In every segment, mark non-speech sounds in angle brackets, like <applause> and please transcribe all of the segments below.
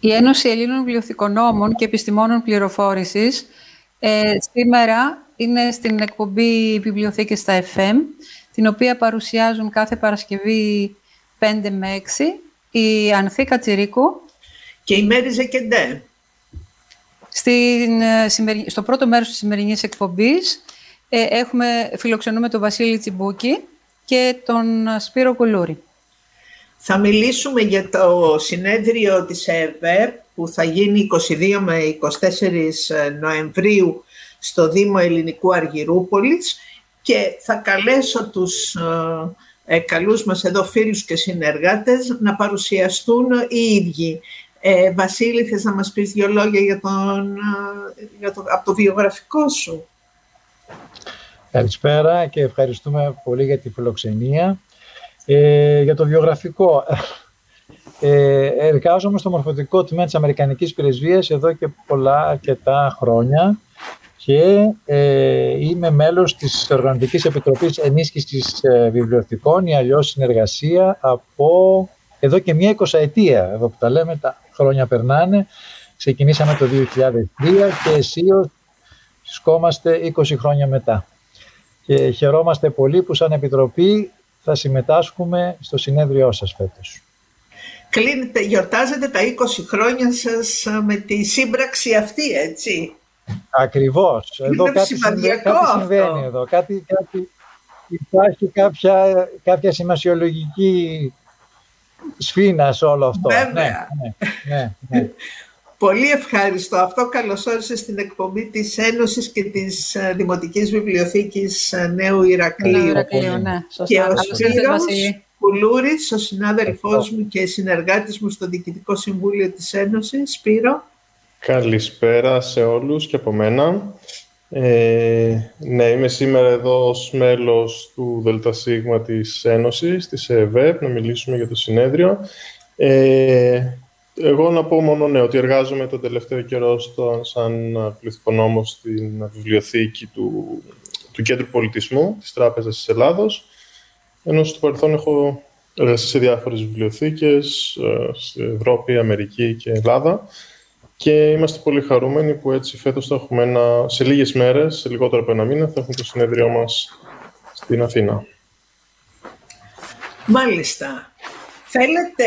Η Ένωση Ελλήνων Βιβλιοθηκονόμων και Επιστημόνων Πληροφόρησης ε, σήμερα είναι στην εκπομπή Βιβλιοθήκες στα FM, την οποία παρουσιάζουν κάθε Παρασκευή 5 με 6 η Ανθή Κατσιρίκου και η Μέρη Ζεκεντέ. Στην, ε, στο πρώτο μέρος της σημερινής εκπομπής ε, έχουμε, φιλοξενούμε τον Βασίλη Τσιμπούκη και τον Σπύρο Κουλούρη. Θα μιλήσουμε για το συνέδριο της ΕΕΒΕΠ που θα γίνει 22 με 24 Νοεμβρίου στο Δήμο Ελληνικού Αργυρούπολης και θα καλέσω τους ε, ε, καλούς μας εδώ φίλους και συνεργάτες να παρουσιαστούν οι ίδιοι. Ε, Βασίλη, θες να μας πεις δύο λόγια για τον, ε, για το, από το βιογραφικό σου; Καλησπέρα και ευχαριστούμε πολύ για τη φιλοξενία. Ε, για το βιογραφικό, ε, εργάζομαι στο μορφωτικό τμήμα της Αμερικανικής Πρεσβείας εδώ και πολλά αρκετά χρόνια και ε, είμαι μέλος της Οργανωτικής Επιτροπής Ενίσχυσης ε, Βιβλιοθηκών ή αλλιώς συνεργασία από εδώ και μια εικοσαετία, εδώ που τα λέμε, τα χρόνια περνάνε. Ξεκινήσαμε το 2003 και αισίως βρισκόμαστε 20 χρόνια μετά. Και χαιρόμαστε πολύ που σαν Επιτροπή θα συμμετάσχουμε στο συνέδριό σας φέτος. Κλείνετε, γιορτάζετε τα 20 χρόνια σας με τη σύμπραξη αυτή, έτσι. Ακριβώς. Εδώ Είναι κάτι, συμβαίνει, κάτι συμβαίνει εδώ. Κάτι, κάτι, υπάρχει κάποια, κάποια σημασιολογική σφήνα σε όλο αυτό. Βέβαια. Ναι, ναι, ναι, ναι. <laughs> Πολύ ευχαριστώ. Αυτό καλώς όρισες στην εκπομπή της Ένωσης και της ε, Δημοτικής Βιβλιοθήκης ε, Νέου Ηρακλείου. Ναι, Ηρακλείου ναι. Και ο Σπύρος Κουλούρης, ο συνάδελφός μου και συνεργάτης μου στο Διοικητικό Συμβούλιο της Ένωσης. Σπύρο. Καλησπέρα σε όλους και από μένα. Ε, ναι, είμαι σήμερα εδώ ως μέλος του ΔΣ της Ένωσης, της ΕΕΒΕΠ, να μιλήσουμε για το συνέδριο. Ε, εγώ να πω μόνο ναι, ότι εργάζομαι τον τελευταίο καιρό στο, σαν πληθυκονόμος στην βιβλιοθήκη του, του Κέντρου Πολιτισμού της Τράπεζας της Ελλάδος, ενώ στο παρελθόν έχω εργαστεί σε διάφορες βιβλιοθήκες, ε, σε Ευρώπη, Αμερική και Ελλάδα και είμαστε πολύ χαρούμενοι που έτσι φέτος θα έχουμε ένα, σε λίγες μέρες, σε λιγότερο από ένα μήνα, θα έχουμε το συνέδριό μας στην Αθήνα. Μάλιστα. Θέλετε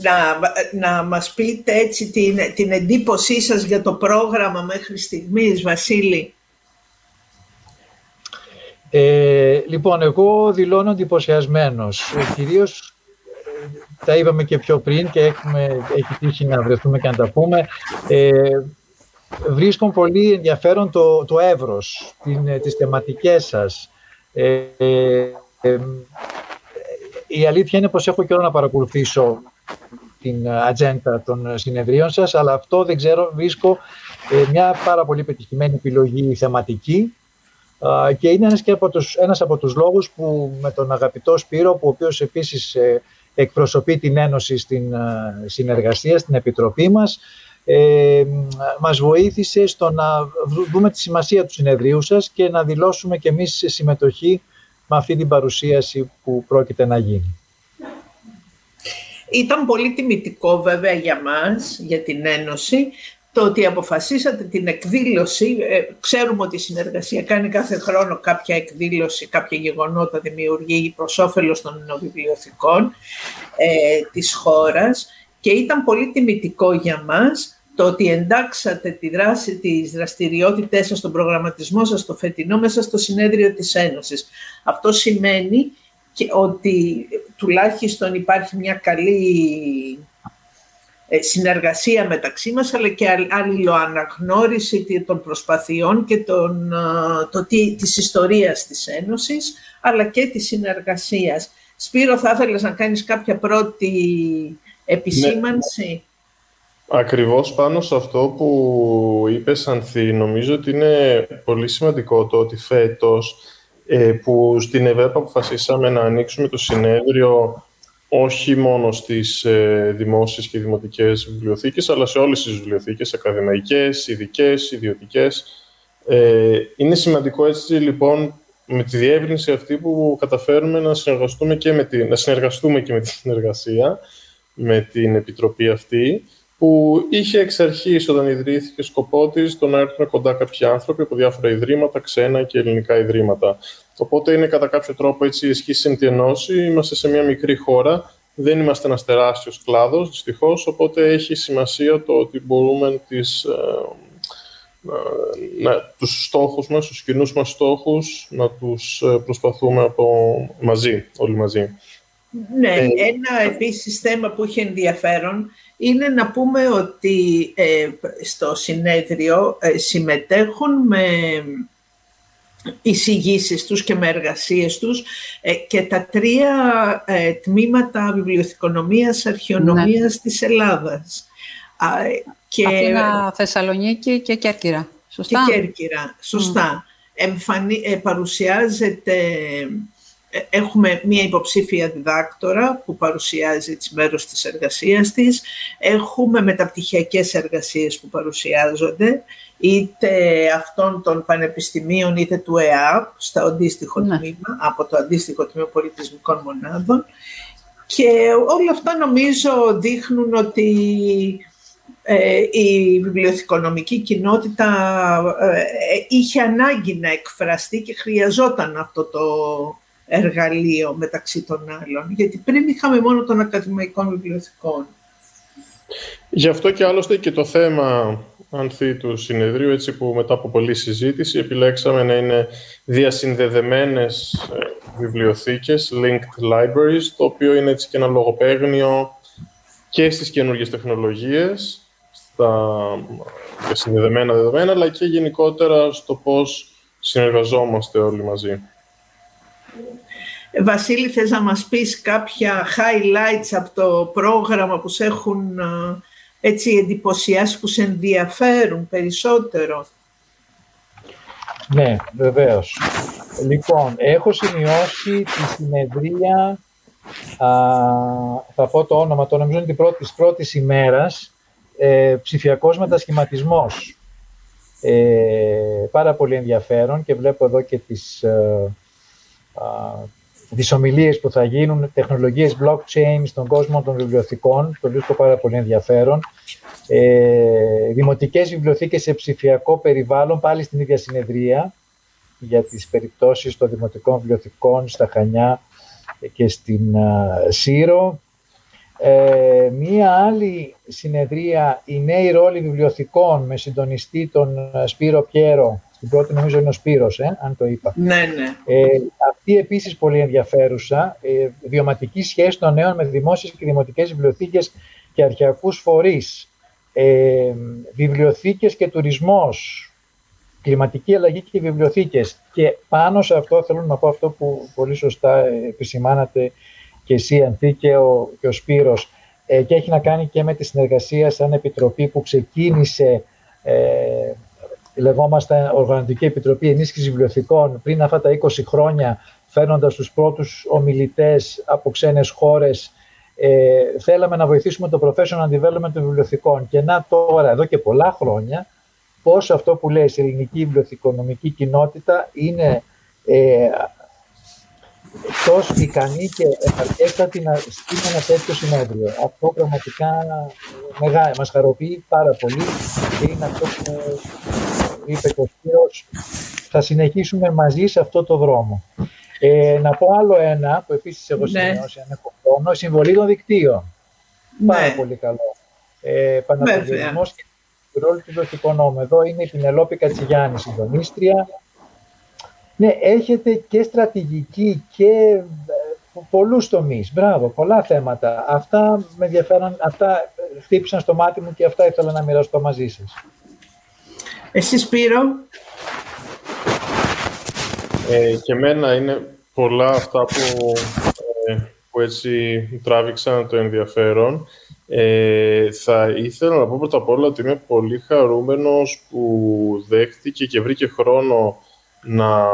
να, να μας πείτε έτσι την, την εντύπωσή σας για το πρόγραμμα μέχρι στιγμής, Βασίλη. Ε, λοιπόν, εγώ δηλώνω εντυπωσιασμένος. Ε, κυρίως ε, τα είπαμε και πιο πριν και έχουμε, έχει τύχει να βρεθούμε και να τα πούμε. Ε, βρίσκω πολύ ενδιαφέρον το, το εύρος, την, τις θεματικές σας. Ε, ε, η αλήθεια είναι πως έχω καιρό να παρακολουθήσω την ατζέντα των συνεδρίων σας, αλλά αυτό δεν ξέρω, βρίσκω ε, μια πάρα πολύ πετυχημένη επιλογή θεματική και είναι ένας, και από τους, ένας από τους λόγους που με τον αγαπητό Σπύρο, που ο οποίος επίσης ε, εκπροσωπεί την Ένωση στην συνεργασία, στην Επιτροπή μας, ε, μας βοήθησε στο να δούμε τη σημασία του συνεδρίου σας και να δηλώσουμε και εμείς συμμετοχή με αυτή την παρουσίαση που πρόκειται να γίνει. Ήταν πολύ τιμητικό βέβαια για μας, για την Ένωση, το ότι αποφασίσατε την εκδήλωση. Ε, ξέρουμε ότι η συνεργασία κάνει κάθε χρόνο κάποια εκδήλωση, κάποια γεγονότα δημιουργεί προς όφελος των βιβλιοθηκών ε, της χώρας και ήταν πολύ τιμητικό για μας το ότι εντάξατε τη δράση, τις δραστηριότητές σας, τον προγραμματισμό σας, το φετινό μέσα στο συνέδριο της Ένωσης. Αυτό σημαίνει και ότι τουλάχιστον υπάρχει μια καλή ε, συνεργασία μεταξύ μας, αλλά και αλληλοαναγνώριση των προσπαθειών και των, το, της ιστορίας της Ένωσης, αλλά και της συνεργασίας. Σπύρο, θα ήθελες να κάνεις κάποια πρώτη επισήμανση; Ναι. Ακριβώς πάνω σε αυτό που είπες, Ανθή, νομίζω ότι είναι πολύ σημαντικό το ότι φέτος ε, που στην ΕΒΕΠ αποφασίσαμε να ανοίξουμε το συνέδριο όχι μόνο στις ε, δημόσιες και δημοτικές βιβλιοθήκες, αλλά σε όλες τις βιβλιοθήκες, ακαδημαϊκές, ειδικές, ιδιωτικές. Ε, είναι σημαντικό έτσι λοιπόν με τη διεύρυνση αυτή που καταφέρουμε να συνεργαστούμε και με, τη, να συνεργαστούμε και με τη συνεργασία, με την Επιτροπή αυτή που είχε εξ αρχής όταν ιδρύθηκε σκοπό της το να έρθουν κοντά κάποιοι άνθρωποι από διάφορα ιδρύματα, ξένα και ελληνικά ιδρύματα. Οπότε είναι κατά κάποιο τρόπο έτσι ισχύει στην ενώση. Είμαστε σε μια μικρή χώρα. Δεν είμαστε ένας τεράστιος κλάδος, δυστυχώς. Οπότε έχει σημασία το ότι μπορούμε τις, ε, ε, να, τους στόχους μας, τους κοινούς μας στόχους, να τους ε, προσπαθούμε από μαζί, όλοι μαζί. Ναι, ένα επίσης θέμα που είχε ενδιαφέρον είναι να πούμε ότι στο συνέδριο συμμετέχουν με εισηγήσεις τους και με εργασίες τους ε, και τα τρία ε, τμήματα βιβλιοθηκονομίας, αρχαιονομίας ναι. της Ελλάδας. Και... Αθήνα, Θεσσαλονίκη και Κέρκυρα. Σωστά; Και Κέρκυρα, σωστά. Ε, παρουσιάζεται... Έχουμε μία υποψήφια διδάκτορα που παρουσιάζει τις μέρος της εργασίας της. Έχουμε μεταπτυχιακές εργασίες που παρουσιάζονται είτε αυτών των πανεπιστημίων είτε του ΕΑΠ στο αντίστοιχο ναι. τμήμα, από το αντίστοιχο τμήμα πολιτισμικών μονάδων και όλα αυτά νομίζω δείχνουν ότι ε, η βιβλιοθηκονομική κοινότητα ε, είχε ανάγκη να εκφραστεί και χρειαζόταν αυτό το εργαλείο μεταξύ των άλλων, γιατί πριν είχαμε μόνο των ακαδημαϊκών βιβλιοθηκών. Γι' αυτό και άλλωστε και το θέμα ανθή του συνεδρίου, έτσι που μετά από πολλή συζήτηση επιλέξαμε να είναι διασυνδεδεμένες ε, βιβλιοθήκες, linked libraries, το οποίο είναι έτσι και ένα λογοπαίγνιο και στις καινούργιες τεχνολογίες, στα συνδεδεμένα δεδομένα, αλλά και γενικότερα στο πώς συνεργαζόμαστε όλοι μαζί. Βασίλη, θες να μας πεις κάποια highlights από το πρόγραμμα που σε έχουν ε, έτσι εντυπωσιάσει που σε ενδιαφέρουν περισσότερο; Ναι, βεβαίως. Λοιπόν, έχω σημειώσει τη συνεδρία, α, θα πω το όνομα, το νομίζω είναι την πρώτη, της πρώτης ημέρας, ε, ψηφιακός μετασχηματισμός. Ε, πάρα πολύ ενδιαφέρον και βλέπω εδώ και τις, ε, τις ομιλίες που θα γίνουν, τεχνολογίες blockchain στον κόσμο των βιβλιοθηκών, το βρίσκω πάρα πολύ ενδιαφέρον. Ε, δημοτικές βιβλιοθήκες σε ψηφιακό περιβάλλον, πάλι στην ίδια συνεδρία, για τις περιπτώσεις των δημοτικών βιβλιοθηκών στα Χανιά και στην Σύρο. Ε, μία άλλη συνεδρία, η νέοι ρόλοι βιβλιοθηκών με συντονιστή τον Σπύρο Πιέρο, στην πρώτη νομίζω είναι ο Σπύρος, ε, αν το είπα. Ναι, ναι. Ε, αυτή επίσης πολύ ενδιαφέρουσα, ε, βιωματική σχέση των νέων με δημόσιες και δημοτικές βιβλιοθήκες και αρχαιακούς φορείς, ε, βιβλιοθήκες και τουρισμός, κλιματική αλλαγή και βιβλιοθήκες. Και πάνω σε αυτό θέλω να πω αυτό που πολύ σωστά επισημάνατε και εσύ Ανθή και ο, και ο Σπύρος ε, και έχει να κάνει και με τη συνεργασία σαν επιτροπή που ξεκίνησε ε, λεγόμαστε Οργανωτική Επιτροπή Ενίσχυσης Βιβλιοθηκών πριν αυτά τα 20 χρόνια, φέρνοντας τους πρώτους ομιλητές από ξένες χώρες, ε, θέλαμε να βοηθήσουμε το professional development των βιβλιοθηκών. Και να τώρα, εδώ και πολλά χρόνια, πώς αυτό που λέει η ελληνική βιβλιοθηκονομική κοινότητα είναι ε, τόσο ικανή και επαρκέστατη να στείλει ένα τέτοιο συνέδριο. Αυτό πραγματικά μεγάλα, μας χαροποιεί πάρα πολύ και είναι αυτό που είπε και ο θα συνεχίσουμε μαζί σε αυτό το δρόμο. Ε, να πω άλλο ένα που επίσης έχω ναι. σημειώσει, αν έχω χρόνο, συμβολή των δικτύων. Ναι. Πάρα πολύ καλό. Ε, Παναθηναϊκός και ρόλο του δοχικών Εδώ είναι η Πινελόπη Κατσιγιάννη, συντονίστρια. Ναι, έχετε και στρατηγική και ε, πολλούς τομείς. Μπράβο, πολλά θέματα. Αυτά με ενδιαφέραν, αυτά χτύπησαν στο μάτι μου και αυτά ήθελα να μοιραστώ μαζί σας. Εσύ Σπύρο. Ε, και εμένα είναι πολλά αυτά που, ε, που έτσι τράβηξαν το ενδιαφέρον. Ε, θα ήθελα να πω πρώτα απ' όλα ότι είμαι πολύ χαρούμενος που δέχτηκε και βρήκε χρόνο να,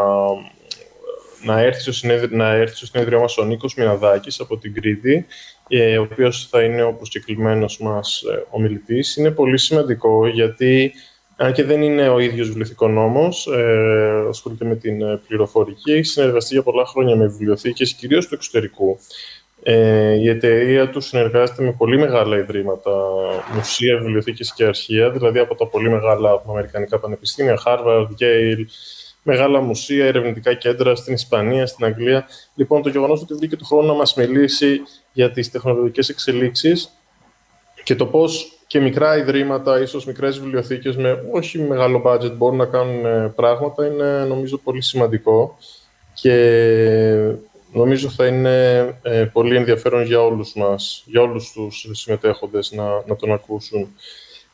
να, έρθει, στο συνέδριο, να έρθει στο συνέδριο μας ο Νίκος Μιναδάκης από την Κρήτη, ε, ο οποίος θα είναι ο προσκεκλημένος μας ε, ομιλητής. Είναι πολύ σημαντικό γιατί αν και δεν είναι ο ίδιος βιβλιοθηκονόμος, ε, ασχολείται με την ε, πληροφορική, έχει συνεργαστεί για πολλά χρόνια με βιβλιοθήκες, κυρίως του εξωτερικού. Ε, η εταιρεία του συνεργάζεται με πολύ μεγάλα ιδρύματα, μουσεία, βιβλιοθήκες και αρχεία, δηλαδή από τα πολύ μεγάλα αμερικανικά πανεπιστήμια, Harvard, Yale, μεγάλα μουσεία, ερευνητικά κέντρα στην Ισπανία, στην Αγγλία. Λοιπόν, το γεγονός ότι βρήκε του χρόνου να μας μιλήσει για τις τεχνολογικές εξελίξεις και το πώς και μικρά ιδρύματα, ίσως μικρές βιβλιοθήκες με όχι μεγάλο budget μπορούν να κάνουν ε, πράγματα, είναι νομίζω πολύ σημαντικό και νομίζω θα είναι ε, πολύ ενδιαφέρον για όλους μας, για όλους τους συμμετέχοντες να, να τον ακούσουν.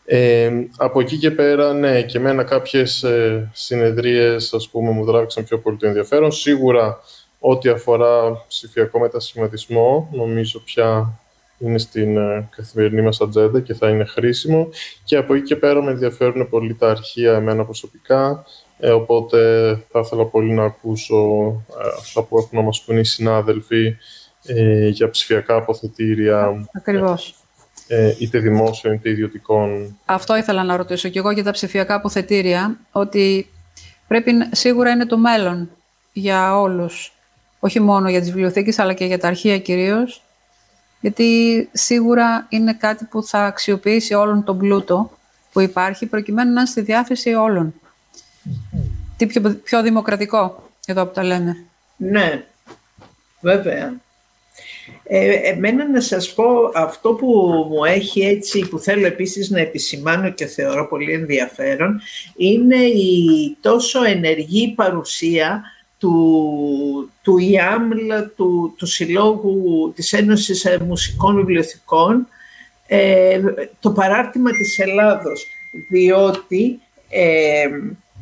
Ε, από εκεί και πέρα, ναι, και εμένα κάποιες ε, συνεδρίες, ας πούμε, μου τράβηξαν πιο πολύ το ενδιαφέρον. Σίγουρα, ό,τι αφορά ψηφιακό μετασχηματισμό, νομίζω πια είναι στην ε, καθημερινή μας ατζέντα και θα είναι χρήσιμο. Και από εκεί και πέρα με ενδιαφέρουν πολύ τα αρχεία εμένα προσωπικά, ε, οπότε θα ήθελα πολύ να ακούσω ε, αυτά που έχουν να μας πούν οι συνάδελφοι ε, για ψηφιακά αποθετήρια. Ακριβώς. Ε, είτε δημόσιων είτε ιδιωτικών. Αυτό ήθελα να ρωτήσω και εγώ για τα ψηφιακά αποθετήρια, ότι πρέπει σίγουρα είναι το μέλλον για όλους, όχι μόνο για τις βιβλιοθήκες αλλά και για τα αρχεία κυρίως, γιατί σίγουρα είναι κάτι που θα αξιοποιήσει όλον τον πλούτο που υπάρχει προκειμένου να είναι στη διάθεση όλων. Τι πιο, πιο δημοκρατικό, εδώ που τα λέμε. Ναι, βέβαια. Ε, εμένα να σας πω αυτό που μου έχει έτσι, που θέλω επίσης να επισημάνω και θεωρώ πολύ ενδιαφέρον, είναι η τόσο ενεργή παρουσία του, του ΙΑΜΛ, του, του Συλλόγου της Ένωσης Μουσικών Βιβλιοθηκών, ε, το παράρτημα της Ελλάδος, διότι ε,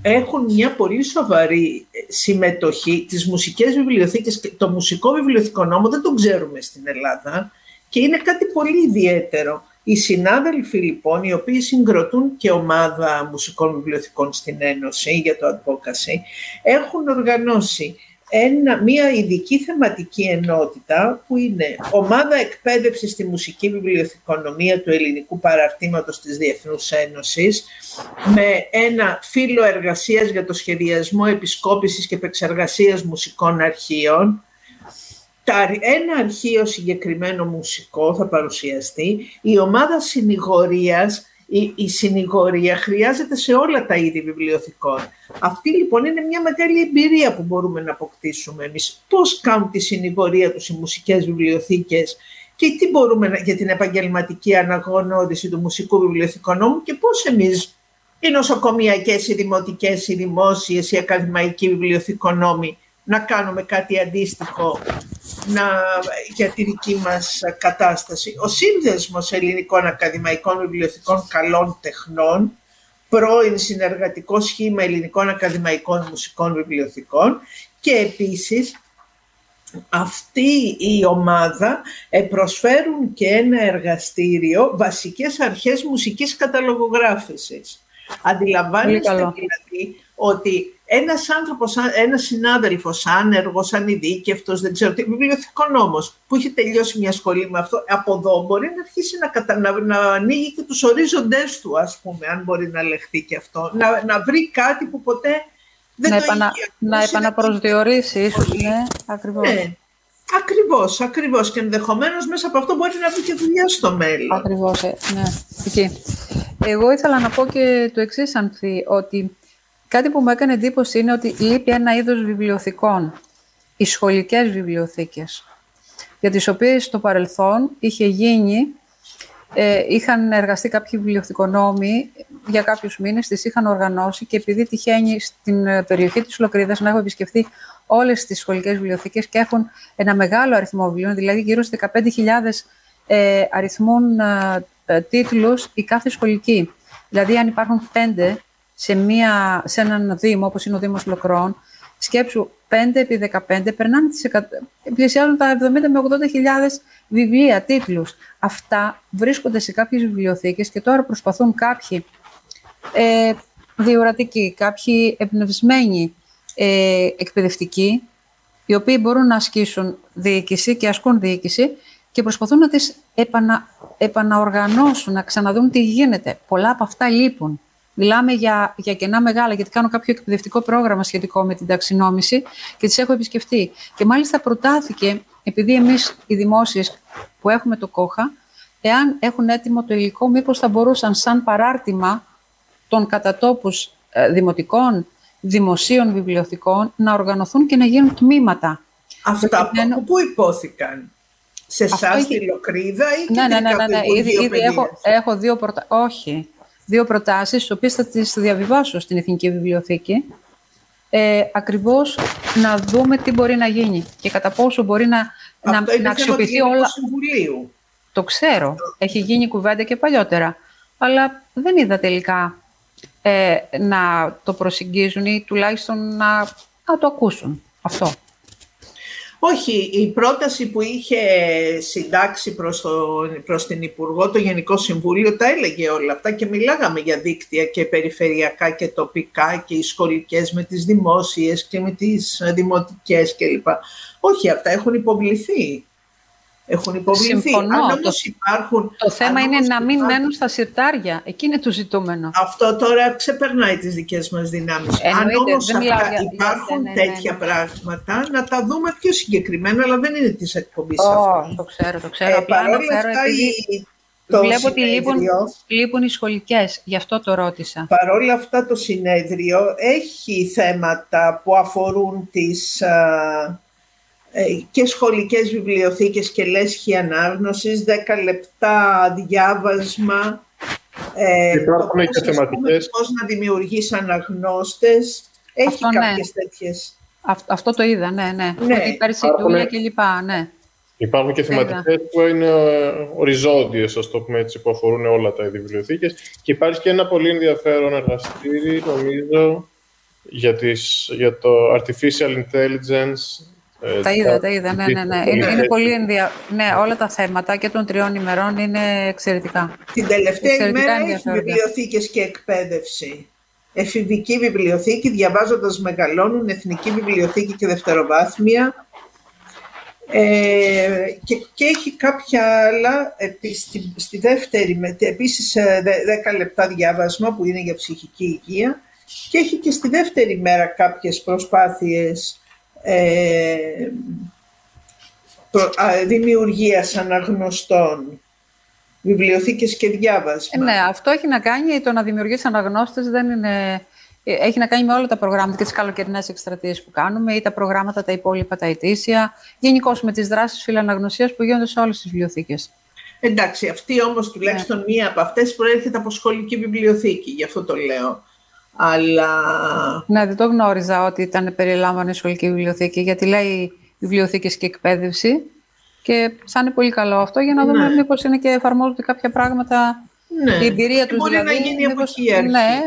έχουν μια πολύ σοβαρή συμμετοχή. Τις μουσικές βιβλιοθήκες και το μουσικό βιβλιοθηκό νόμο δεν τον ξέρουμε στην Ελλάδα και είναι κάτι πολύ ιδιαίτερο. Οι συνάδελφοι λοιπόν, οι οποίοι συγκροτούν και ομάδα μουσικών βιβλιοθηκών στην Ένωση για το advocacy, έχουν οργανώσει ένα, μια ειδική θεματική ενότητα που είναι ομάδα εκπαίδευσης στη μουσική βιβλιοθηκονομία του ελληνικού παραρτήματος της Διεθνούς Ένωσης με ένα φύλλο εργασίας για το σχεδιασμό επισκόπησης και επεξεργασίας μουσικών αρχείων ένα αρχείο συγκεκριμένο μουσικό θα παρουσιαστεί, η ομάδα συνηγορίας, η, η συνηγορία χρειάζεται σε όλα τα είδη βιβλιοθηκών. Αυτή λοιπόν είναι μια μεγάλη εμπειρία που μπορούμε να αποκτήσουμε εμείς. Πώς κάνουν τη συνηγορία τους οι μουσικές βιβλιοθήκες και τι μπορούμε να, για την επαγγελματική αναγνώριση του μουσικού βιβλιοθηκονόμου και πώς εμείς οι νοσοκομιακές, οι δημοτικές, οι δημόσιες, οι ακαδημαϊκοί βιβλιοθηκονόμοι να κάνουμε κάτι αντίστοιχο να, για τη δική μας κατάσταση. Ο Σύνδεσμος Ελληνικών Ακαδημαϊκών Βιβλιοθηκών Καλών Τεχνών, πρώην συνεργατικό σχήμα Ελληνικών Ακαδημαϊκών Μουσικών Βιβλιοθηκών και επίσης αυτή η ομάδα ε, προσφέρουν και ένα εργαστήριο βασικές αρχές μουσικής καταλογογράφησης. Αντιλαμβάνεστε δηλαδή ότι ένας άνθρωπος, ένας συνάδελφος άνεργος, ανειδίκευτος, δεν ξέρω τι, βιβλιοθηκονόμος, που έχει τελειώσει μια σχολή με αυτό, από εδώ μπορεί να αρχίσει να, κατα, να, να ανοίγει και τους ορίζοντές του, ας πούμε, αν μπορεί να λεχθεί και αυτό. Να, να βρει κάτι που ποτέ δεν να το επανα, είχε Να επαναπροσδιορίσει, ίσως, ναι, ακριβώς. Ναι. Ακριβώς, ακριβώς. Και ενδεχομένως μέσα από αυτό μπορεί να βρει και δουλειά στο μέλλον. Ακριβώς, ε, ναι. Εκεί. Εγώ ήθελα να πω και το εξής Ανθή, ότι Κάτι που μου έκανε εντύπωση είναι ότι λείπει ένα είδος βιβλιοθηκών, οι σχολικές βιβλιοθήκες, για τις οποίες στο παρελθόν είχε γίνει, ε, είχαν εργαστεί κάποιοι βιβλιοθηκονόμοι για κάποιους μήνες, τις είχαν οργανώσει και επειδή τυχαίνει στην ε, περιοχή της Λοκρίδας να έχω επισκεφθεί όλες τις σχολικές βιβλιοθήκες και έχουν ένα μεγάλο αριθμό βιβλίων, δηλαδή γύρω στις 15.000 ε, αριθμούν ε, ε, τίτλους η κάθε σχολική. Δηλαδή αν υπάρχουν πέντε σε, μια, σε έναν Δήμο, όπως είναι ο Δήμος Λοκρών, σκέψου 5 επί 15, περνάνε τις, πλησιάζουν τα 70 με 80 χιλιάδες βιβλία, τίτλους. Αυτά βρίσκονται σε κάποιες βιβλιοθήκες και τώρα προσπαθούν κάποιοι ε, διορατικοί, κάποιοι εμπνευσμένοι ε, εκπαιδευτικοί, οι οποίοι μπορούν να ασκήσουν διοίκηση και ασκούν διοίκηση και προσπαθούν να τις επανα, επαναοργανώσουν, να ξαναδούν τι γίνεται. Πολλά από αυτά λείπουν. Μιλάμε για, για κενά μεγάλα, γιατί κάνω κάποιο εκπαιδευτικό πρόγραμμα σχετικό με την ταξινόμηση και τις έχω επισκεφτεί. Και μάλιστα προτάθηκε, επειδή εμείς οι δημόσιες που έχουμε το ΚΟΧΑ, εάν έχουν έτοιμο το υλικό, μήπως θα μπορούσαν σαν παράρτημα των κατατόπους ε, δημοτικών, δημοσίων βιβλιοθηκών να οργανωθούν και να γίνουν τμήματα. Αυτά από πού υπόθηκαν. Σε εσάς στη Λοκρίδα ή ναι, ναι, ναι, ναι, ναι. Ήδη, ήδη έχω, έχω δύο προτάσεις. Όχι. Δύο προτάσεις, τις οποίες θα τις διαβιβάσω στην Εθνική Βιβλιοθήκη. Ε, ακριβώς να δούμε τι μπορεί να γίνει και κατά πόσο μπορεί να, να, να αξιοποιηθεί όλα. Συμβουλίου. Το ξέρω. Έχει γίνει κουβέντα και παλιότερα. Αλλά δεν είδα τελικά ε, να το προσεγγίζουν ή τουλάχιστον να, να το ακούσουν. Αυτό. Όχι, η πρόταση που είχε συντάξει προς, το, προς την Υπουργό, το Γενικό Συμβούλιο, τα έλεγε όλα αυτά και μιλάγαμε για δίκτυα και περιφερειακά και τοπικά και οι σχολικές με τις δημόσιες και με τις δημοτικές κλπ. Όχι, αυτά έχουν υποβληθεί έχουν υποβληθεί. Συμφωνώ. Αν όμως το, υπάρχουν, το θέμα είναι να μην μένουν στα σιρτάρια. Εκεί είναι το ζητούμενο. Αυτό τώρα ξεπερνάει τις δικές μας δυνάμεις. Εννοείται, Αν όμως δεν για, υπάρχουν ναι, ναι, τέτοια ναι. πράγματα, να τα δούμε πιο συγκεκριμένα, αλλά δεν είναι της εκπομπής oh, αυτό. Το ξέρω, το ξέρω. Ε, Απλά να ξέρω επειδή... Το Βλέπω ότι λείπουν, λείπουν οι σχολικές, γι' αυτό το ρώτησα. Παρ' όλα αυτά το συνέδριο έχει θέματα που αφορούν τις, ε, και σχολικές βιβλιοθήκες και λέσχη ανάγνωσης, 10 λεπτά διάβασμα, ε, Υπάρχουν και θεματικές. Πώς να δημιουργείς αναγνώστες. Έχει αυτό, ναι. κάποιες ναι. τέτοιες. Αυτό, το είδα, ναι, ναι. ναι. Ότι υπέρ και λοιπά, ναι. Υπάρχουν και θεματικές που είναι ε, οριζόντιες, ας το πούμε έτσι, που αφορούν όλα τα βιβλιοθήκες. Και υπάρχει και ένα πολύ ενδιαφέρον εργαστήρι, νομίζω, για, τις, για το Artificial Intelligence ε, τα είδα, τα είδα, ναι, ναι, ναι. Είναι, είναι πολύ ενδια... Ναι, όλα τα θέματα και των τριών ημερών είναι εξαιρετικά. Την τελευταία εξαιρετικά ημέρα έχει βιβλιοθήκες και εκπαίδευση. Εφηβική βιβλιοθήκη, διαβάζοντας μεγαλώνουν, εθνική βιβλιοθήκη και δευτεροβάθμια. Ε, και, και έχει κάποια άλλα, στη, στη δεύτερη, επίσης 10 ε, λεπτά διάβασμα που είναι για ψυχική υγεία και έχει και στη δεύτερη μέρα κάποιες προσπάθειες ε, δημιουργίας αναγνωστών, βιβλιοθήκες και διάβασμα. Ε, ναι, αυτό έχει να κάνει, το να δημιουργήσει αναγνώστες δεν είναι... Ε, έχει να κάνει με όλα τα προγράμματα και τις καλοκαιρινές εκστρατείες που κάνουμε ή τα προγράμματα τα υπόλοιπα, τα ετήσια. Γενικώ με τις δράσεις φιλαναγνωσίας που γίνονται σε όλες τις βιβλιοθήκες. Εντάξει, αυτή όμως τουλάχιστον ναι. μία από αυτές προέρχεται από σχολική βιβλιοθήκη, γι' αυτό το λέω αλλά... Ναι, δεν το γνώριζα ότι ήταν περιλάμβανε η σχολική βιβλιοθήκη, γιατί λέει βιβλιοθήκες και εκπαίδευση και σαν είναι πολύ καλό αυτό για να δούμε ναι. μήπως είναι και εφαρμόζονται κάποια πράγματα, ναι. η εμπειρία τους μπορεί δηλαδή. να γίνει από εκεί αρχή. Ναι,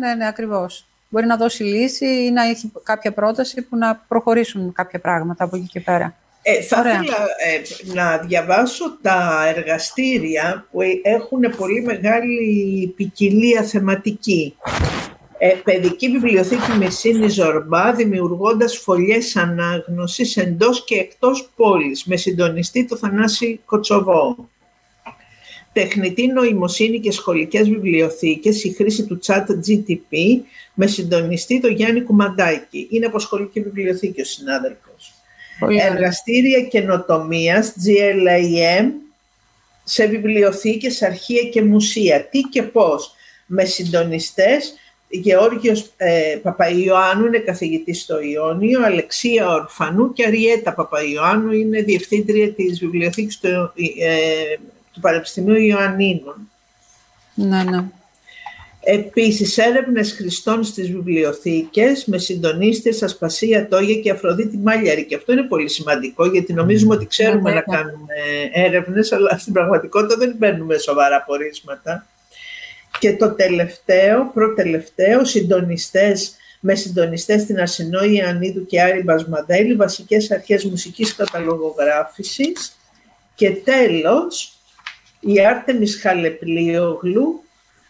ναι, ναι, ακριβώς. Μπορεί να δώσει λύση ή να έχει κάποια πρόταση που να προχωρήσουν κάποια πράγματα από εκεί και πέρα. Ε, θα ήθελα ε, να διαβάσω τα εργαστήρια που έχουν πολύ μεγάλη ποικιλία θεματική ε, παιδική βιβλιοθήκη Μεσίνη Ζορμπά, δημιουργώντας φωλιές ανάγνωσης εντός και εκτός πόλης, με συντονιστή το Θανάση Κοτσοβό. Τεχνητή νοημοσύνη και σχολικές βιβλιοθήκες, η χρήση του chat GTP, με συντονιστή το Γιάννη Κουμαντάκη. Είναι από σχολική βιβλιοθήκη ο συνάδελφος. Εργαστήρια καινοτομίας GLAM, σε βιβλιοθήκες, αρχεία και μουσεία. Τι και πώς, με συντονιστές Γεώργιος ε, Παπαϊωάννου είναι καθηγητής στο Ιόνιο, Αλεξία Ορφανού και Αριέτα Παπαϊωάννου είναι διευθύντρια της βιβλιοθήκης του, ε, του Πανεπιστημίου Ιωαννίνων. Ναι, ναι. Επίσης, έρευνες Χριστών στις βιβλιοθήκες με συντονίστες Ασπασία Τόγια και Αφροδίτη Μάλιαρη. Και αυτό είναι πολύ σημαντικό, γιατί νομίζουμε ότι ξέρουμε ναι, να κάνουμε έρευνες, αλλά στην πραγματικότητα δεν παίρνουμε σοβαρά πορίσματα. Και το τελευταίο, προτελευταίο, συντονιστές, με συντονιστές στην Αρσινό Ιαννίδου και Άρη Μπασμαδέλη, βασικές αρχές μουσικής καταλογογράφησης. Και τέλος, η Άρτεμις Χαλεπλίογλου,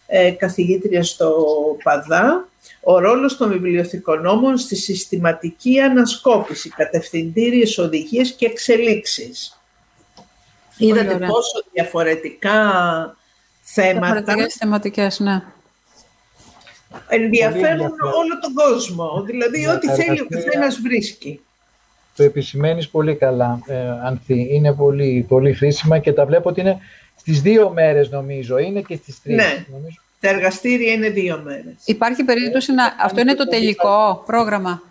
ε, καθηγήτρια στο ΠΑΔΑ, ο ρόλος των βιβλιοθηκονόμων στη συστηματική ανασκόπηση, κατευθυντήριες οδηγίες και εξελίξεις. Είδατε πόσο διαφορετικά θέματα. θεματικές, ναι. ενδιαφέρουν όλο τον κόσμο. Δηλαδή, ό,τι θέλει ο καθένας βρίσκει. Το επισημαίνεις πολύ καλά, ε, Ανθή. Είναι πολύ, πολύ χρήσιμα και τα βλέπω ότι είναι στις δύο μέρες νομίζω. Είναι και στις τρεις. Ναι. Νομίζω. Τα εργαστήρια είναι δύο μέρες. Υπάρχει περίπτωση να... Αυτό είναι το τελικό πρόγραμμα.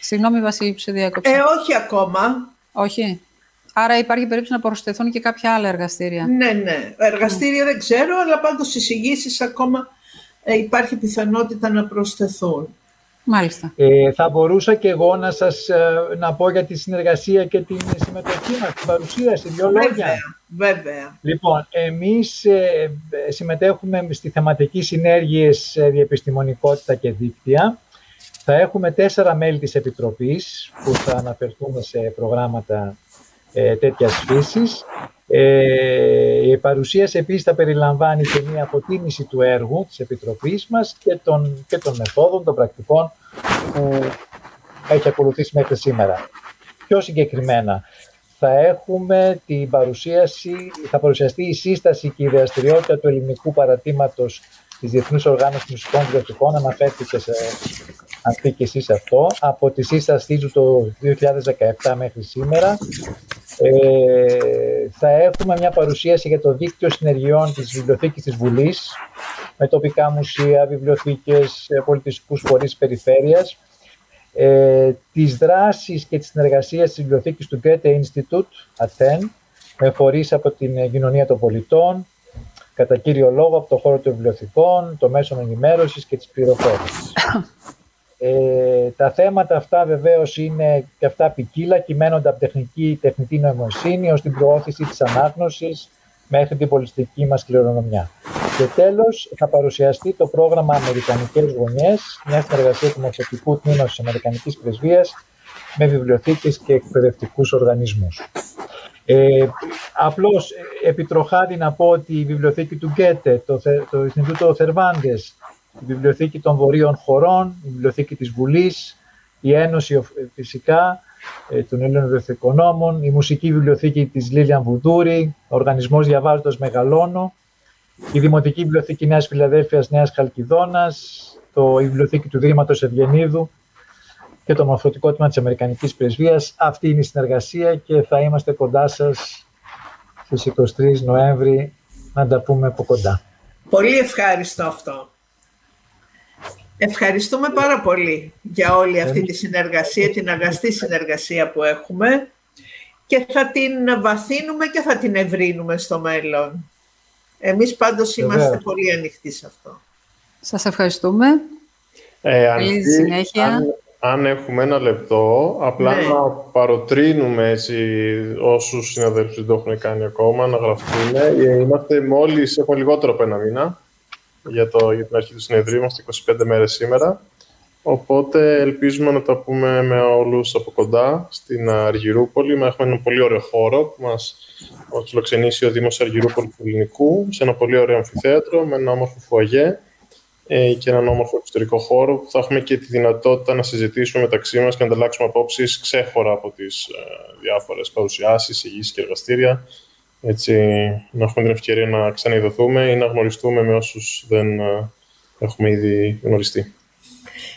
Συγγνώμη, Βασίλη, που σε διάκοψα. Ε, όχι ακόμα. Όχι. Άρα υπάρχει περίπτωση να προσθεθούν και κάποια άλλα εργαστήρια. Ναι, ναι. Εργαστήρια δεν ξέρω, αλλά πάντως εισηγήσει ακόμα ε, υπάρχει πιθανότητα να προσθεθούν. Μάλιστα. Ε, θα μπορούσα και εγώ να σας ε, να πω για τη συνεργασία και την συμμετοχή μας, την παρουσίαση, δύο λόγια. Βέβαια, βέβαια. Λοιπόν, εμείς ε, συμμετέχουμε στη θεματική συνέργειες ε, διεπιστημονικότητα και δίκτυα. Θα έχουμε τέσσερα μέλη της Επιτροπής που θα αναφερθούμε σε προγράμματα ε, τέτοιας φύσης. Ε, η παρουσίαση επίσης θα περιλαμβάνει και μια αποτίμηση του έργου της Επιτροπής μας και των, και των μεθόδων, των πρακτικών που έχει ακολουθήσει μέχρι σήμερα. Πιο συγκεκριμένα, θα έχουμε την παρουσίαση, θα παρουσιαστεί η σύσταση και η δραστηριότητα του ελληνικού παρατήματος της Διεθνούς Οργάνωσης Μουσικών Βιβλιοθηκών, αναφέρθηκε σε, αν πει και εσείς αυτό, από τη σύστασή του το 2017 μέχρι σήμερα. Ε, θα έχουμε μια παρουσίαση για το δίκτυο συνεργειών της Βιβλιοθήκης της Βουλής, με τοπικά μουσεία, βιβλιοθήκες, ε, πολιτιστικούς φορείς περιφέρειας, ε, τις δράσεις και τις συνεργασίες της Βιβλιοθήκης του Goethe Institute, Αθέν, με φορείς από την κοινωνία των πολιτών, κατά κύριο λόγο από το χώρο των βιβλιοθηκών, το μέσο ενημέρωσης και της πληροφόρησης. <coughs> Ε, τα θέματα αυτά βεβαίως είναι και αυτά ποικίλα, κυμαίνονται από τεχνική τεχνητή νοημοσύνη ως την προώθηση της ανάγνωσης μέχρι την πολιτιστική μας κληρονομιά. Και τέλος θα παρουσιαστεί το πρόγραμμα Αμερικανικές Γωνιές, μια συνεργασία του μορφωτικού τμήματος της Αμερικανικής Πρεσβείας με βιβλιοθήκες και εκπαιδευτικούς οργανισμούς. Ε, απλώς επιτροχάδι να πω ότι η βιβλιοθήκη του Γκέτε, το, το Ινστιτούτο Θερβάντες, η Βιβλιοθήκη των Βορείων Χωρών, η Βιβλιοθήκη της Βουλής, η Ένωση φυσικά ε, των Ελλήνων Βιβλιοθηκονόμων, η Μουσική Βιβλιοθήκη της Λίλιαν Βουδούρη, ο Οργανισμός Διαβάζοντας Μεγαλώνο, η Δημοτική Βιβλιοθήκη Νέας Φιλαδέλφειας Νέας Χαλκιδόνας, το, η Βιβλιοθήκη του Δήματος Ευγενίδου και το Μορφωτικό Τμήμα της Αμερικανικής Πρεσβείας. Αυτή είναι η συνεργασία και θα είμαστε κοντά σας στις 23 Νοέμβρη να τα πούμε από κοντά. Πολύ ευχάριστο αυτό. Ευχαριστούμε πάρα πολύ για όλη αυτή τη συνεργασία, την αγαστή συνεργασία που έχουμε και θα την βαθύνουμε και θα την ευρύνουμε στο μέλλον. Εμείς πάντως είμαστε πολύ ανοιχτοί σε αυτό. Σας ευχαριστούμε. Ε, Καλή συνέχεια. Αν, αν, έχουμε ένα λεπτό, απλά Ναι. να παροτρύνουμε έτσι, όσους συναδέλφους δεν το έχουν κάνει ακόμα, να γραφτούν. Ε, Είμαστε μόλις, έχουμε λιγότερο από ένα μήνα για, το, για την αρχή του συνεδρίου, είμαστε 25 μέρες σήμερα. Οπότε ελπίζουμε να τα πούμε με όλους από κοντά στην Αργυρούπολη. Μα Έχουμε ένα πολύ ωραίο χώρο που μας μας φιλοξενήσει ο Δήμος Αργυρούπολης του Ελληνικού σε ένα πολύ ωραίο αμφιθέατρο με ένα όμορφο φουαγέ ε, και έναν όμορφο εξωτερικό χώρο που θα έχουμε και τη δυνατότητα να συζητήσουμε μεταξύ μας και να ανταλλάξουμε απόψεις ξέχωρα από τις ε, διάφορες παρουσιάσεις, ηγήσεις και εργαστήρια. Έτσι, να έχουμε την ευκαιρία να ξαναειδωθούμε ή να γνωριστούμε με όσους δεν ε, έχουμε ήδη γνωριστεί.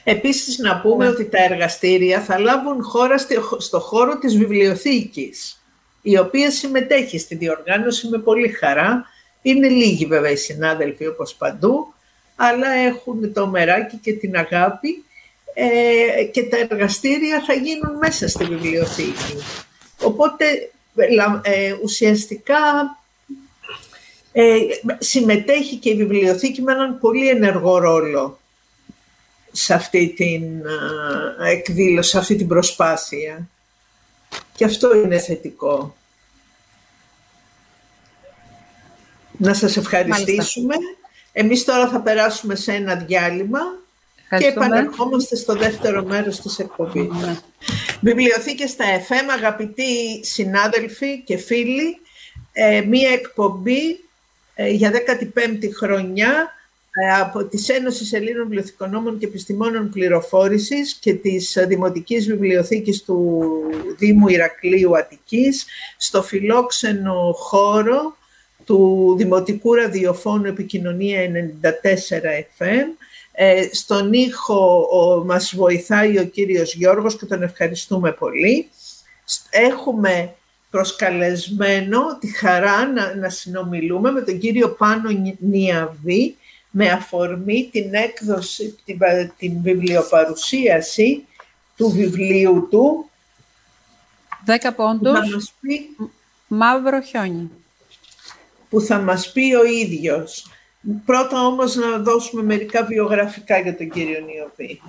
Επίσης να πούμε ότι τα εργαστήρια θα λάβουν χώρα στη- στο χώρο της βιβλιοθήκης, η οποία συμμετέχει στη διοργάνωση με πολύ χαρά. Είναι λίγοι βέβαια οι συνάδελφοι όπως παντού, αλλά έχουν το μεράκι και την αγάπη ε, και τα εργαστήρια θα γίνουν μέσα στη βιβλιοθήκη. Οπότε λα- ε, ουσιαστικά ε, συμμετέχει και η βιβλιοθήκη με έναν πολύ ενεργό ρόλο σε αυτή την α, εκδήλωση, σε αυτή την προσπάθεια. Και αυτό είναι θετικό. Να σας ευχαριστήσουμε. Εμείς τώρα θα περάσουμε σε ένα διάλειμμα και Ευχαριστούμε. επανερχόμαστε στο δεύτερο μέρος της εκπομπής. Ναι. Βιβλιοθήκες στα FM, αγαπητοί συνάδελφοι και φίλοι, ε, μία εκπομπή ε, για 15η χρονιά ε, από τις Ένωσης Ελλήνων Βιβλιοθηκονόμων και Επιστημόνων Πληροφόρησης και της ε, Δημοτικής Βιβλιοθήκης του Δήμου Ηρακλείου Αττικής στο φιλόξενο χώρο του Δημοτικού Ραδιοφώνου Επικοινωνία 94 FM Ε, στον ήχο ο, μας βοηθάει ο κύριος Γιώργος και τον ευχαριστούμε πολύ. Έχουμε προσκαλεσμένο τη χαρά να, να συνομιλούμε με τον κύριο Πάνο Νιαβή με αφορμή την έκδοση, την, την βιβλιοπαρουσίαση του βιβλίου του. Δέκα πόντους, πει, μαύρο χιόνι. Που θα μας πει ο ίδιος. Πρώτα όμως να δώσουμε μερικά βιογραφικά για τον κύριο Νιαβή.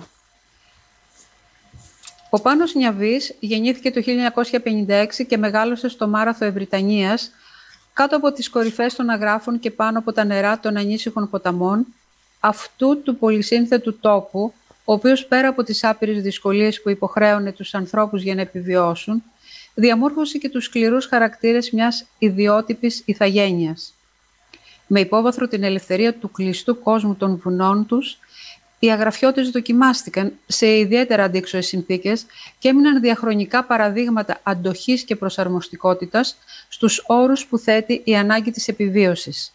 Ο Πάνος Νιαβής γεννήθηκε το 1956 και μεγάλωσε στο Μάραθο Ευρυτανίας, κάτω από τις κορυφές των αγράφων και πάνω από τα νερά των ανήσυχων ποταμών, αυτού του πολυσύνθετου τόπου, ο οποίος πέρα από τις άπειρες δυσκολίες που υποχρέωνε τους ανθρώπους για να επιβιώσουν, διαμόρφωσε και τους σκληρούς χαρακτήρες μιας ιδιότυπης ηθαγένειας. Με υπόβαθρο την ελευθερία του κλειστού κόσμου των βουνών τους, οι αγραφιώτες δοκιμάστηκαν σε ιδιαίτερα αντίξωες συνθήκες και έμειναν διαχρονικά παραδείγματα αντοχής και προσαρμοστικότητας στους όρους που θέτει η ανάγκη της επιβίωσης.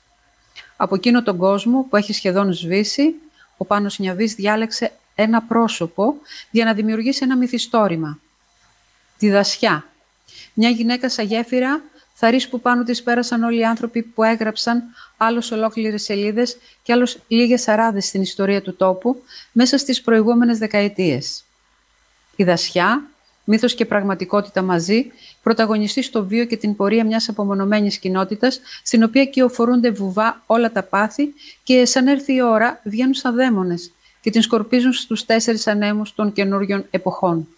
Από εκείνο τον κόσμο που έχει σχεδόν σβήσει, ο Πάνος Νιαβής διάλεξε ένα πρόσωπο για να δημιουργήσει ένα μυθιστόρημα. Τη Δασιά. Μια γυναίκα σαν γέφυρα Θαρείς που πάνω της πέρασαν όλοι οι άνθρωποι που έγραψαν άλλος ολόκληρες σελίδες και άλλος λίγες αράδες στην ιστορία του τόπου μέσα στις προηγούμενες δεκαετίες. Η Δασιά, μύθος και πραγματικότητα μαζί, πρωταγωνιστεί στο βίο και την πορεία μιας απομονωμένης κοινότητας, στην οποία κυοφορούνται βουβά όλα τα πάθη και σαν έρθει η ώρα βγαίνουν σαν δαίμονες και την σκορπίζουν στους τέσσερις ανέμους των καινούριων εποχών.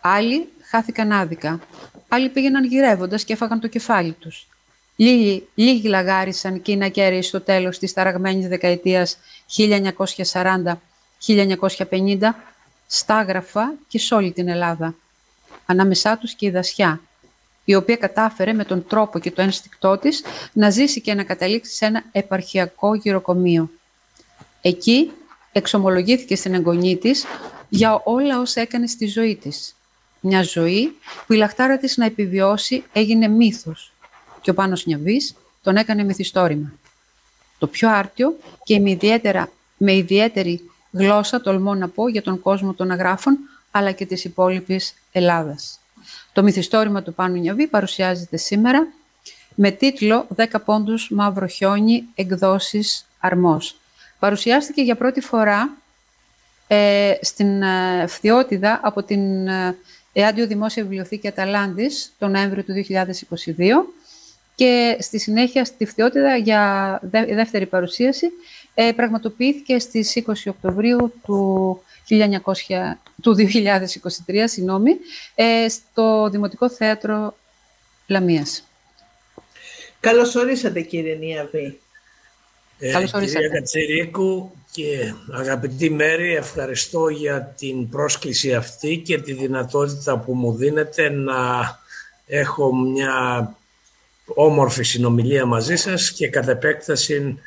Άλλοι χάθηκαν άδικα. Άλλοι πήγαιναν γυρεύοντας και έφαγαν το κεφάλι τους. Λίγοι, λίγοι λαγάρισαν και είναι στο τέλος της ταραγμένης δεκαετίας 1940-1950 στάγραφα και σε όλη την Ελλάδα. Ανάμεσά τους και η Δασιά, η οποία κατάφερε με τον τρόπο και το ένστικτό της να ζήσει και να καταλήξει σε ένα επαρχιακό γυροκομείο. Εκεί εξομολογήθηκε στην εγγονή της για όλα όσα έκανε στη ζωή της μια ζωή που η λαχτάρα της να επιβιώσει έγινε μύθος και ο Πάνος Νιαβής τον έκανε μυθιστόρημα. Το πιο άρτιο και με, ιδιαίτερα, με ιδιαίτερη γλώσσα τολμώ να πω για τον κόσμο των αγράφων αλλά και της υπόλοιπης Ελλάδας. Το μυθιστόρημα του Πάνου Νιαβή παρουσιάζεται σήμερα με τίτλο «10 πόντους μαύρο χιόνι, εκδόσεις αρμός». Παρουσιάστηκε για πρώτη φορά ε, στην ε, Φθιώτιδα από την ε, Εάντιο Δημόσια Βιβλιοθήκη Αταλάντης τον Νοέμβριο του 2022 και στη συνέχεια στη Φθιότητα για δεύτερη παρουσίαση ε, πραγματοποιήθηκε στις 20 Οκτωβρίου του, 1900, του 2023 συγγνώμη, ε, στο Δημοτικό Θέατρο Λαμίας. Καλώς ορίσατε κύριε Νιαβή. Ε, Καλώς ορίσατε. Κυρία Κατσερίκου, και αγαπητή Μέρη, ευχαριστώ για την πρόσκληση αυτή και τη δυνατότητα που μου δίνετε να έχω μια όμορφη συνομιλία μαζί σας και κατ' επέκταση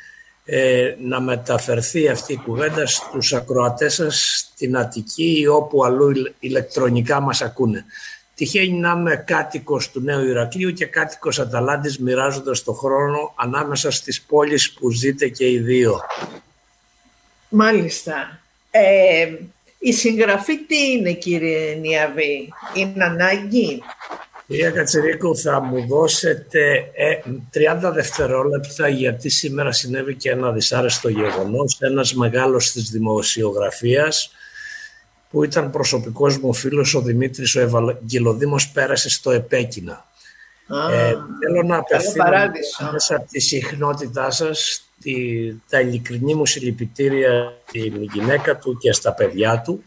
ε, να μεταφερθεί αυτή η κουβέντα στους ακροατές σας στην Αττική όπου αλλού ηλεκτρονικά μας ακούνε. Τυχαίνει να είμαι κάτοικος του Νέου Ηρακλείου και κάτοικος Αταλάντης μοιράζοντας το χρόνο ανάμεσα στις πόλεις που ζείτε και οι δύο. Μάλιστα. Ε, η συγγραφή τι είναι κύριε Νιαβή, είναι ανάγκη; Κυρία Κατσερίκου, θα μου δώσετε 30 ε, δευτερόλεπτα γιατί σήμερα συνέβη και ένα δυσάρεστο γεγονός. Ένας μεγάλος της δημοσιογραφίας που ήταν προσωπικός μου φίλος ο Δημήτρης ο Ευαγγελοδήμος πέρασε στο Επέκεινα. ε, θέλω να απευθύνω μέσα από τη συχνότητά σας τη, τα ειλικρινή μου συλληπιτήρια στην γυναίκα του και στα παιδιά του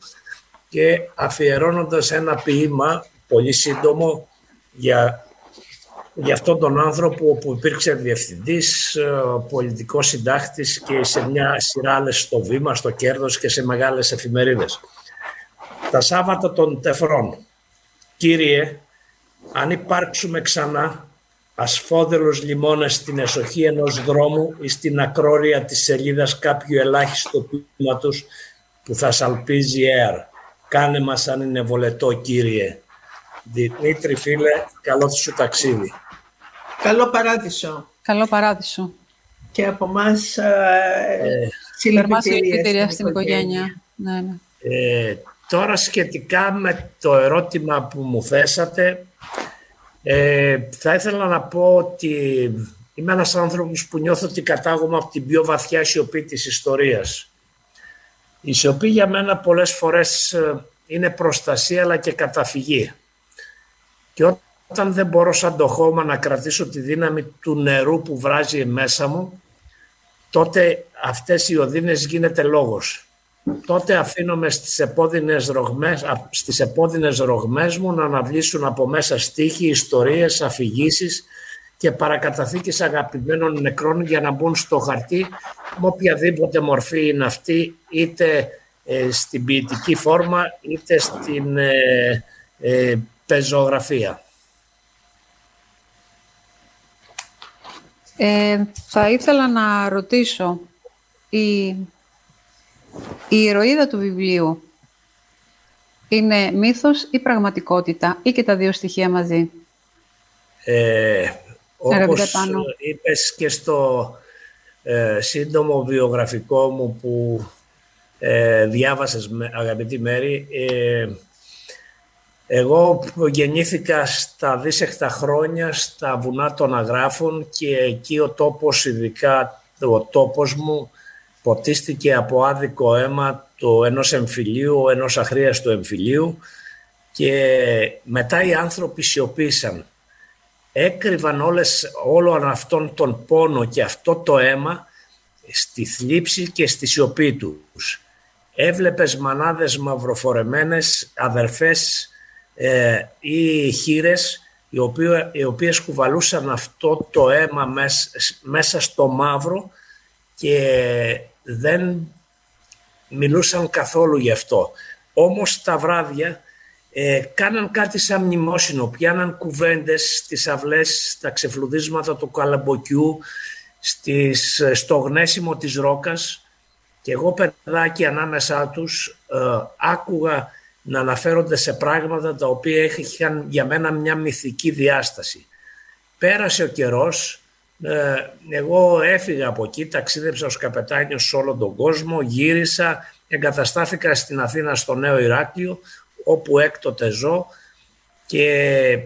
και αφιερώνοντας ένα ποίημα πολύ σύντομο για, για αυτόν τον άνθρωπο που υπήρξε διευθυντής, ε, πολιτικός συντάχτης και σε μια σειρά άλλες στο βήμα, στο κέρδος και σε μεγάλες εφημερίδες. Τα Σάββατα των Τεφρών. Κύριε, αν υπάρξουμε ξανά, ασφόδελος λιμώνας στην εσοχή ενός δρόμου ή στην ακρόρια της σελίδας κάποιου ελάχιστο πείματος που θα σαλπίζει air. Κάνε μας αν είναι βολετό, κύριε. Δημήτρη, φίλε, καλό σου ταξίδι. Καλό παράδεισο. Καλό παράδεισο. Και από μας ε, συλληπιτήρια στην οικογένεια. Ναι, ναι. Ε, τώρα σχετικά με το ερώτημα που μου θέσατε, ε, θα ήθελα να πω ότι είμαι ένας άνθρωπος που νιώθω ότι κατάγομαι από την πιο βαθιά σιωπή της ιστορίας. Η σιωπή για μένα πολλές φορές ε, είναι προστασία αλλά και καταφυγή. Και όταν δεν μπορώ σαν το χώμα να κρατήσω τη δύναμη του νερού που βράζει μέσα μου, τότε αυτές οι οδύνες γίνεται λόγος. Τότε αφήνομαι στις επώδυνες ρογμές, στις επώδυνες ρογμές μου να αναβλήσουν από μέσα στίχοι, ιστορίες, αφηγήσεις και παρακαταθήκες αγαπημένων νεκρών για να μπουν στο χαρτί με οποιαδήποτε μορφή είναι αυτή, είτε ε, στην ποιητική φόρμα, είτε στην ε, ε, πεζογραφία. Ε, θα ήθελα να ρωτήσω, η, η ηρωίδα του βιβλίου είναι μύθος ή πραγματικότητα ή και τα δύο στοιχεία μαζί; Ε, όπως είπες και στο ε, σύντομο βιογραφικό μου που ε, διάβασες αγαπητή Μέρη, ε, εγώ γεννήθηκα στα δίσεκτα χρόνια στα βουνά των Αγράφων και εκεί ο τόπος, ειδικά ο τόπος μου, ποτίστηκε από άδικο αίμα το ενός εμφυλίου, ενός αχρίαστου εμφυλίου και μετά οι άνθρωποι σιωπήσαν. Έκρυβαν όλες, όλο αυτόν τον πόνο και αυτό το αίμα στη θλίψη και στη σιωπή τους. Έβλεπες μανάδες μαυροφορεμένες, αδερφές ε, ή χείρες οι, οποίες, οι οποίες κουβαλούσαν αυτό το αίμα μέσα, στο μαύρο και δεν μιλούσαν καθόλου γι' αυτό. Όμως τα βράδια ε, κάναν κάτι σαν μνημόσυνο, πιάναν κουβέντες στις αυλές, στα ξεφλουδίσματα του καλαμποκιού, στις, στο γνέσιμο της ρόκας και εγώ παιδάκι ανάμεσά τους ε, άκουγα να αναφέρονται σε πράγματα τα οποία είχαν για μένα μια μυθική διάσταση. Πέρασε ο καιρός, ε, εγώ έφυγα από εκεί, ταξίδεψα ως καπετάνιος σε όλο τον κόσμο, γύρισα, εγκαταστάθηκα στην Αθήνα στο Νέο Ηράκλειο, όπου έκτοτε ζω και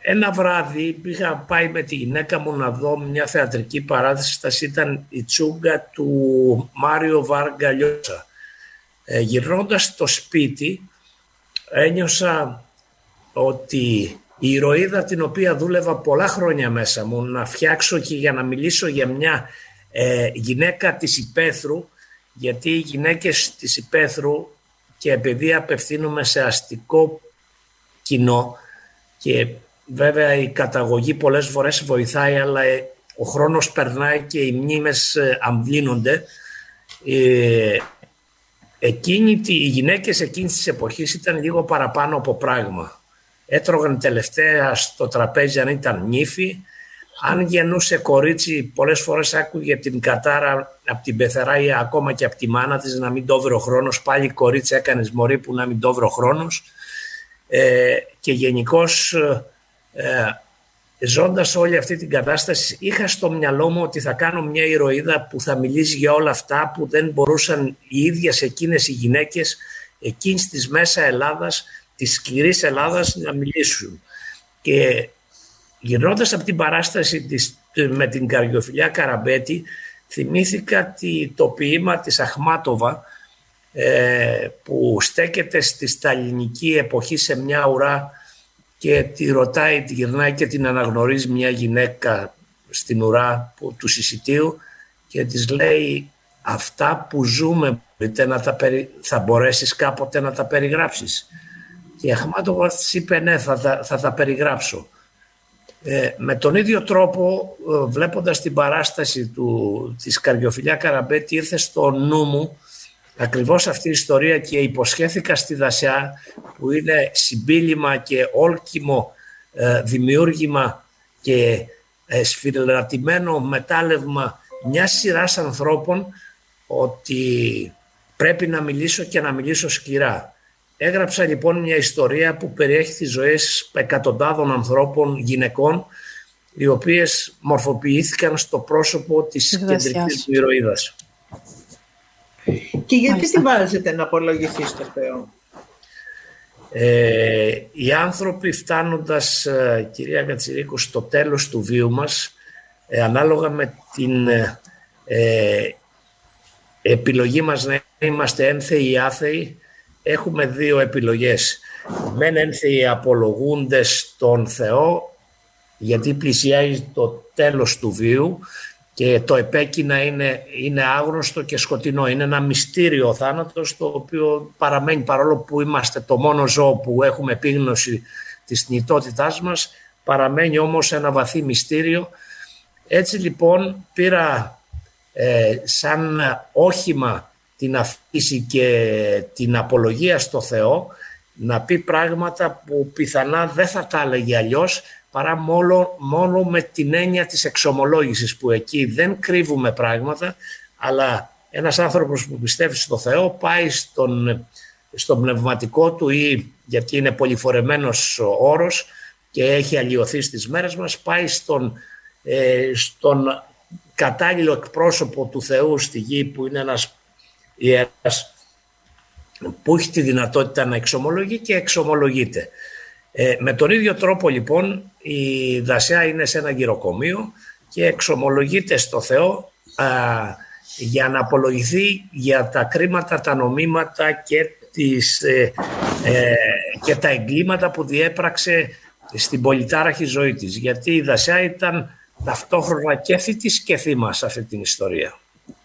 ένα βράδυ είχα πάει με τη γυναίκα μου να δω μια θεατρική παράθεση, ήταν η τσούγκα του Μάριο Βαργκαλιώσα. Ε, γυρνώντας στο σπίτι ένιωσα ότι η ηρωίδα την οποία δούλευα πολλά χρόνια μέσα μου να φτιάξω και για να μιλήσω για μια ε, γυναίκα της υπαίθρου γιατί οι γυναίκες της υπαίθρου και επειδή απευθύνουμε σε αστικό κοινό και βέβαια η καταγωγή πολλές φορές βοηθάει αλλά ε, ο χρόνος περνάει και οι μνήμες ε, αμβλύνονται ε, Εκείνη, οι γυναίκες εκείνης της εποχής ήταν λίγο παραπάνω από πράγμα. Έτρωγαν τελευταία στο τραπέζι αν ήταν νύφη. Αν γεννούσε κορίτσι, πολλές φορές άκουγε την κατάρα από την πεθερά ή ακόμα και από τη μάνα της να μην το βρει ο χρόνος. Πάλι κορίτσι έκανες μωρή που να μην το βρει ο χρόνος. Ε, και γενικώς ε, ζώντας όλη αυτή την κατάσταση είχα στο μυαλό μου ότι θα κάνω μια ηρωίδα που θα μιλήσει για όλα αυτά που δεν μπορούσαν οι ίδιες εκείνες οι γυναίκες εκείνης της μέσας Ελλάδας, της σκληρής Ελλάδας να μιλήσουν. Και γυρνώντας από την παράσταση της, με την καριοφιλιά Καραμπέτη θυμήθηκα το ποίημα της Αχμάτοβα ε, που στέκεται στη σταλινική εποχή σε μια ουρά και τη ρωτάει, τη γυρνάει και την αναγνωρίζει μια γυναίκα στην ουρά που, του συσιτίου και της λέει αυτά που ζούμε να τα θα μπορέσεις κάποτε να τα περιγράψεις. Και η Αχμάτοβα της είπε ναι θα τα, θα τα περιγράψω. Ε, με τον ίδιο τρόπο ε, βλέποντας την παράσταση του, της Καριοφιλιά Καραμπέτη ήρθε στο νου μου ακριβώς αυτή η ιστορία και υποσχέθηκα στη Δασιά που είναι συμπίλημα και όλκιμο ε, δημιούργημα και ε, σφυριλατημένο μετάλλευμα μιας σειράς ανθρώπων ότι πρέπει να μιλήσω και να μιλήσω σκληρά. Έγραψα λοιπόν μια ιστορία που περιέχει τις ζωές εκατοντάδων ανθρώπων, γυναικών, οι οποίες μορφοποιήθηκαν στο πρόσωπο της κεντρικής του ηρωίδας. Και γιατί τη βάζετε να απολογηθείς στο Θεό; Ε, οι άνθρωποι φτάνοντας, ε, κυρία Κατσιρίκου, στο τέλος του βίου μας, ε, ανάλογα με την ε, επιλογή μας να είμαστε ένθεοι ή άθεοι, έχουμε δύο επιλογές. Μεν ένθεοι απολογούνται στον Θεό, γιατί πλησιάζει το τέλος του βίου και το επέκεινα είναι, είναι άγνωστο και σκοτεινό. Είναι ένα μυστήριο ο θάνατος το οποίο παραμένει παρόλο που είμαστε το μόνο ζώο που έχουμε επίγνωση της θνητότητάς μας παραμένει όμως ένα βαθύ μυστήριο. Έτσι λοιπόν πήρα ε, σαν όχημα την αφήση και την απολογία στο Θεό να πει πράγματα που πιθανά δεν θα τα έλεγε αλλιώς παρά μόνο, μόνο με την έννοια της εξομολόγησης που εκεί δεν κρύβουμε πράγματα αλλά ένας άνθρωπος που πιστεύει στο Θεό πάει στον, στον πνευματικό του ή γιατί είναι πολυφορεμένος ο όρος και έχει αλλοιωθεί στις μέρες μας πάει στον, ε, στον κατάλληλο εκπρόσωπο του Θεού στη γη που είναι ένας ιεράς που έχει τη δυνατότητα να εξομολογεί και εξομολογείται. Ε, με τον ίδιο τρόπο λοιπόν η Δασιά είναι σε ένα γυροκομείο και εξομολογείται στο Θεό α, για να απολογηθεί για τα κρίματα, τα νομίματα και, τις, ε, ε, και τα εγκλήματα που διέπραξε στην πολυτάραχη ζωή της. Γιατί η Δασιά ήταν ταυτόχρονα και θήτης και θύμα σε αυτή την ιστορία.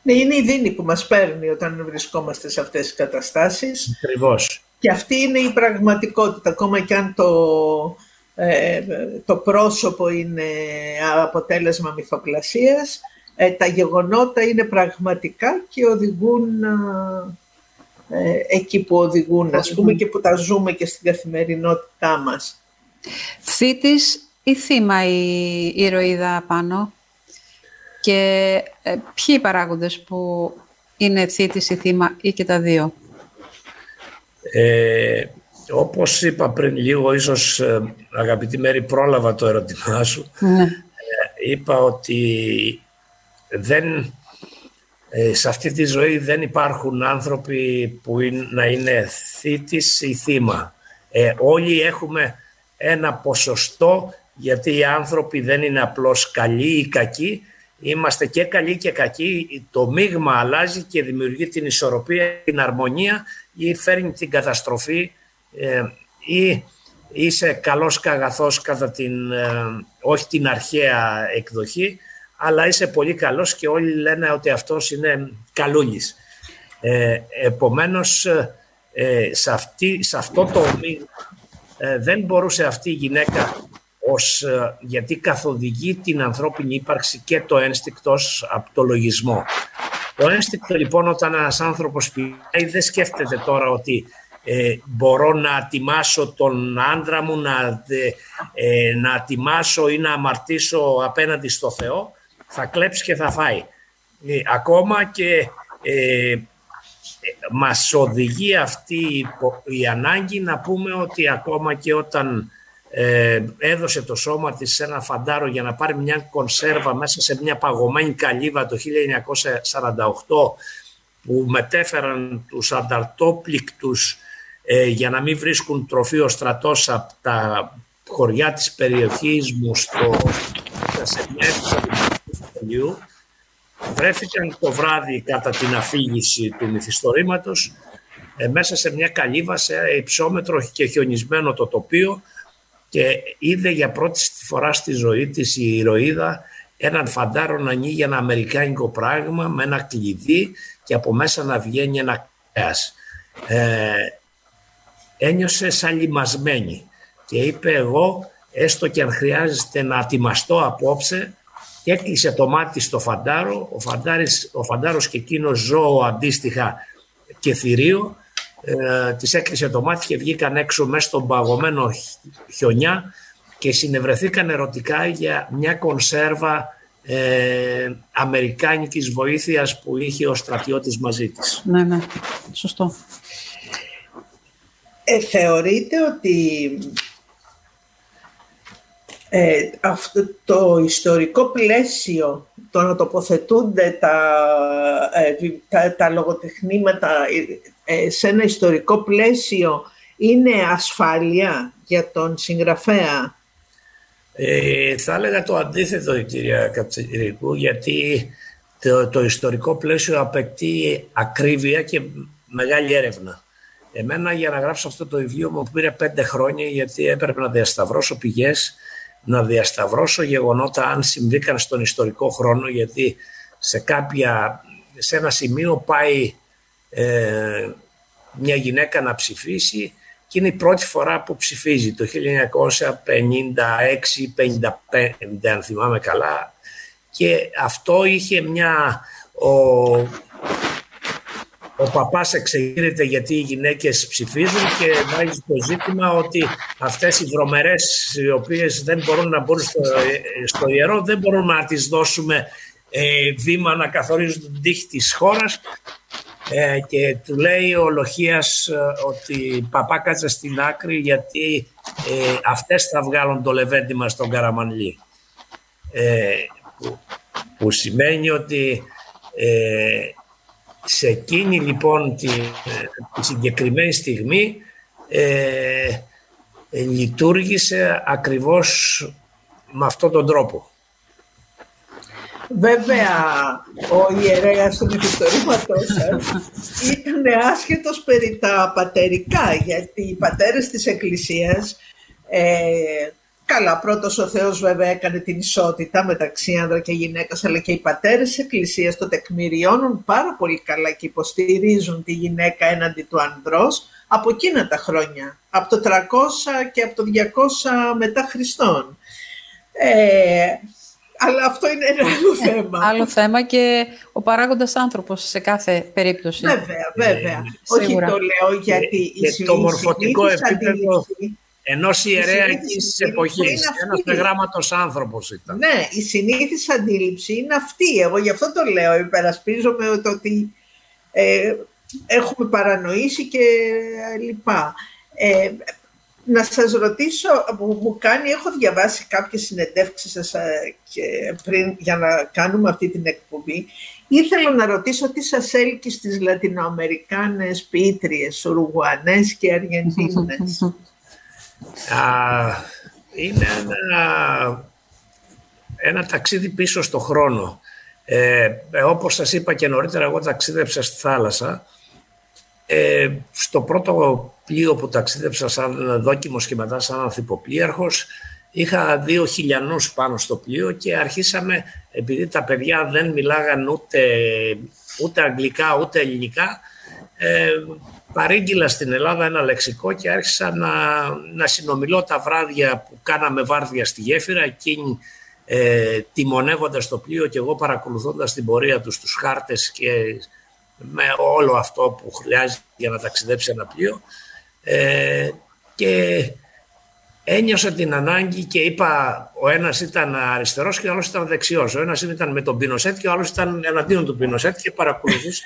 Ναι, είναι η δίνη που μας παίρνει όταν βρισκόμαστε σε αυτές τις καταστάσεις. Ακριβώς. Και αυτή είναι η πραγματικότητα, ακόμα και αν το, ε, το πρόσωπο είναι αποτέλεσμα μυθοπλασίας, ε, τα γεγονότα είναι πραγματικά και οδηγούν ε, εκεί που οδηγούν, ας πούμε, και που τα ζούμε και στην καθημερινότητά μας. Θήτης ή θύμα η ηρωίδα πάνω; Και ε, ποιοι οι παράγοντες που είναι θήτης ή θύμα ή και τα δύο; Ε, όπως είπα πριν λίγο, ίσως ε, αγαπητή Μέρη πρόλαβα το ερώτημά σου. Ναι. Ε, είπα ότι δεν, ε, σε αυτή τη ζωή δεν υπάρχουν άνθρωποι που να είναι θήτης ή θύμα. όλοι έχουμε ένα ποσοστό γιατί οι άνθρωποι δεν είναι απλώς καλοί ή κακοί, είμαστε και καλοί και κακοί, το μείγμα αλλάζει και δημιουργεί την ισορροπία, την αρμονία ή φέρνει την καταστροφή ε, ή είσαι καλός καγαθός κατά την, ε, όχι την αρχαία εκδοχή, αλλά είσαι πολύ καλός και όλοι λένε ότι αυτός είναι καλούλης. Ε, επομένως, ε, σε, αυτή, σε αυτό το μείγμα δεν μπορούσε αυτή η γυναίκα ως, γιατί καθοδηγεί την ανθρώπινη ύπαρξη και το ένστικτος από το λογισμό. Το ένστικτο λοιπόν όταν ένας άνθρωπος πηγαίνει δεν σκέφτεται τώρα ότι ε, μπορώ να τιμάσω τον άντρα μου, να, ε, να τιμάσω ή να αμαρτήσω απέναντι στο Θεό, θα κλέψει και θα φάει. Ε, ακόμα και ε, μας οδηγεί αυτή η ανάγκη να πούμε ότι ακόμα και όταν ε, έδωσε το σώμα της σε ένα φαντάρο για να πάρει μια κονσέρβα μέσα σε μια παγωμένη καλύβα το 1948 που μετέφεραν τους ανταρτόπληκτους ε, για να μην βρίσκουν τροφή ο στρατός από τα χωριά της περιοχής μου στο, σε μια του βρέθηκαν το βράδυ κατά την αφήγηση του μυθιστορήματος ε, μέσα σε μια καλύβα σε υψόμετρο και χιονισμένο το τοπίο και είδε για πρώτη φορά στη ζωή της η ηρωίδα έναν φαντάρο να ανοίγει ένα αμερικάνικο πράγμα με ένα κλειδί και από μέσα να βγαίνει ένα κρέας. Ε, ένιωσε σαν λιμασμένη και είπε εγώ έστω και αν χρειάζεται να ατιμαστώ απόψε και έκλεισε το μάτι στο φαντάρο, ο, φαντάρης, ο φαντάρος και εκείνος ζώο αντίστοιχα και θηρίο ε, της έκλεισε το μάτι και βγήκαν έξω μέσα στον παγωμένο χιονιά και συνευρεθήκαν ερωτικά για μια κονσέρβα ε, αμερικάνικης βοήθειας που είχε ο στρατιώτης μαζί της. Ναι, ναι, σωστό. Ε, θεωρείτε ότι ε, αυτό το ιστορικό πλαίσιο το να τοποθετούνται τα, ε, τα, τα λογοτεχνήματα ε, σε ένα ιστορικό πλαίσιο είναι ασφάλεια για τον συγγραφέα; Ε, θα έλεγα το αντίθετο, κυρία Καψερικού, γιατί το, το ιστορικό πλαίσιο απαιτεί ακρίβεια και μεγάλη έρευνα. Εμένα για να γράψω αυτό το βιβλίο μου πήρε πέντε χρόνια γιατί έπρεπε να διασταυρώσω πηγές, να διασταυρώσω γεγονότα αν συμβήκαν στον ιστορικό χρόνο γιατί σε, κάποια, σε ένα σημείο πάει ε, μια γυναίκα να ψηφίσει και είναι η πρώτη φορά που ψηφίζει το 1956-55 αν θυμάμαι καλά. Και αυτό είχε μια... Ο, ο παπάς εξεγείρεται γιατί οι γυναίκες ψηφίζουν και βάζει το ζήτημα ότι αυτές οι βρωμερές οι οποίες δεν μπορούν να μπουν στο, στο ιερό δεν μπορούν να τις δώσουμε ε, βήμα να καθορίζουν την τύχη της χώρας ε, και του λέει ο Λοχίας ε, ότι παπά κάτσε στην άκρη γιατί ε, αυτές θα βγάλουν το λεβέντι μας στον Καραμανλή. Ε, που, σημαίνει ότι ε, σε εκείνη λοιπόν τη, τη συγκεκριμένη στιγμή ε, λειτουργήσε ακριβώς με αυτόν τον τρόπο. Βέβαια, ο ιερέας του μυθιστορήματός σας ήταν άσχετος περί τα πατερικά, γιατί οι πατέρες της Εκκλησίας ε, Καλά, πρώτος ο Θεός βέβαια έκανε την ισότητα μεταξύ άνδρα και γυναίκας, αλλά και οι πατέρες της Εκκλησίας το τεκμηριώνουν πάρα πολύ καλά και υποστηρίζουν τη γυναίκα έναντι του ανδρός από εκείνα τα χρόνια, από το 300 και από το 200 μετά Χριστόν. Ε, αλλά αυτό είναι ένα άλλο ε, θέμα. Άλλο θέμα και ο παράγοντας άνθρωπος σε κάθε περίπτωση. Βέβαια, βέβαια. Ε, Όχι το λέω γιατί η και το μορφωτικό επίπεδο Ενός ιερέας εκείνη της εποχής. Ένας γράμματο άνθρωπος ήταν. Ναι, η συνήθι αντίληψη είναι αυτή. Εγώ γι' αυτό το λέω. Υπερασπίζομαι ότι ε, έχουμε παρανοήσει και λοιπά. Ε, να σας ρωτήσω, που μου κάνει, έχω διαβάσει κάποιες συνεντεύξεις σας ε, και πριν για να κάνουμε αυτή την εκπομπή. Ήθελα να ρωτήσω τι σας έλκει στις Λατινοαμερικάνες ποιήτριες, Ουρουγουανές και Αργεντίνες. <laughs> είναι ένα, ένα ταξίδι πίσω στο χρόνο. Ε, όπως σας είπα και νωρίτερα, εγώ ταξίδεψα στη θάλασσα. Ε, στο πρώτο πλοίο που ταξίδεψα σαν δόκιμος και μετά σαν ανθυποπλοίαρχος, είχα δύο χιλιανούς πάνω στο πλοίο και αρχίσαμε, επειδή τα παιδιά δεν μιλάγαν ούτε, ούτε αγγλικά ούτε ελληνικά, ε, παρήγγειλα στην Ελλάδα ένα λεξικό και άρχισα να, να συνομιλώ τα βράδια που κάναμε βάρδια στη γέφυρα, εκείνη ε, τιμονεύοντας το πλοίο και εγώ παρακολουθώντας την πορεία τους στους χάρτες και με όλο αυτό που χρειάζεται για να ταξιδέψει ένα πλοίο. Ε, και ένιωσα την ανάγκη και είπα ο ένας ήταν αριστερός και ο άλλος ήταν δεξιός. Ο ένας ήταν με τον Πινοσέτ και ο άλλος ήταν εναντίον του Πινοσέτ και παρακολουθούσε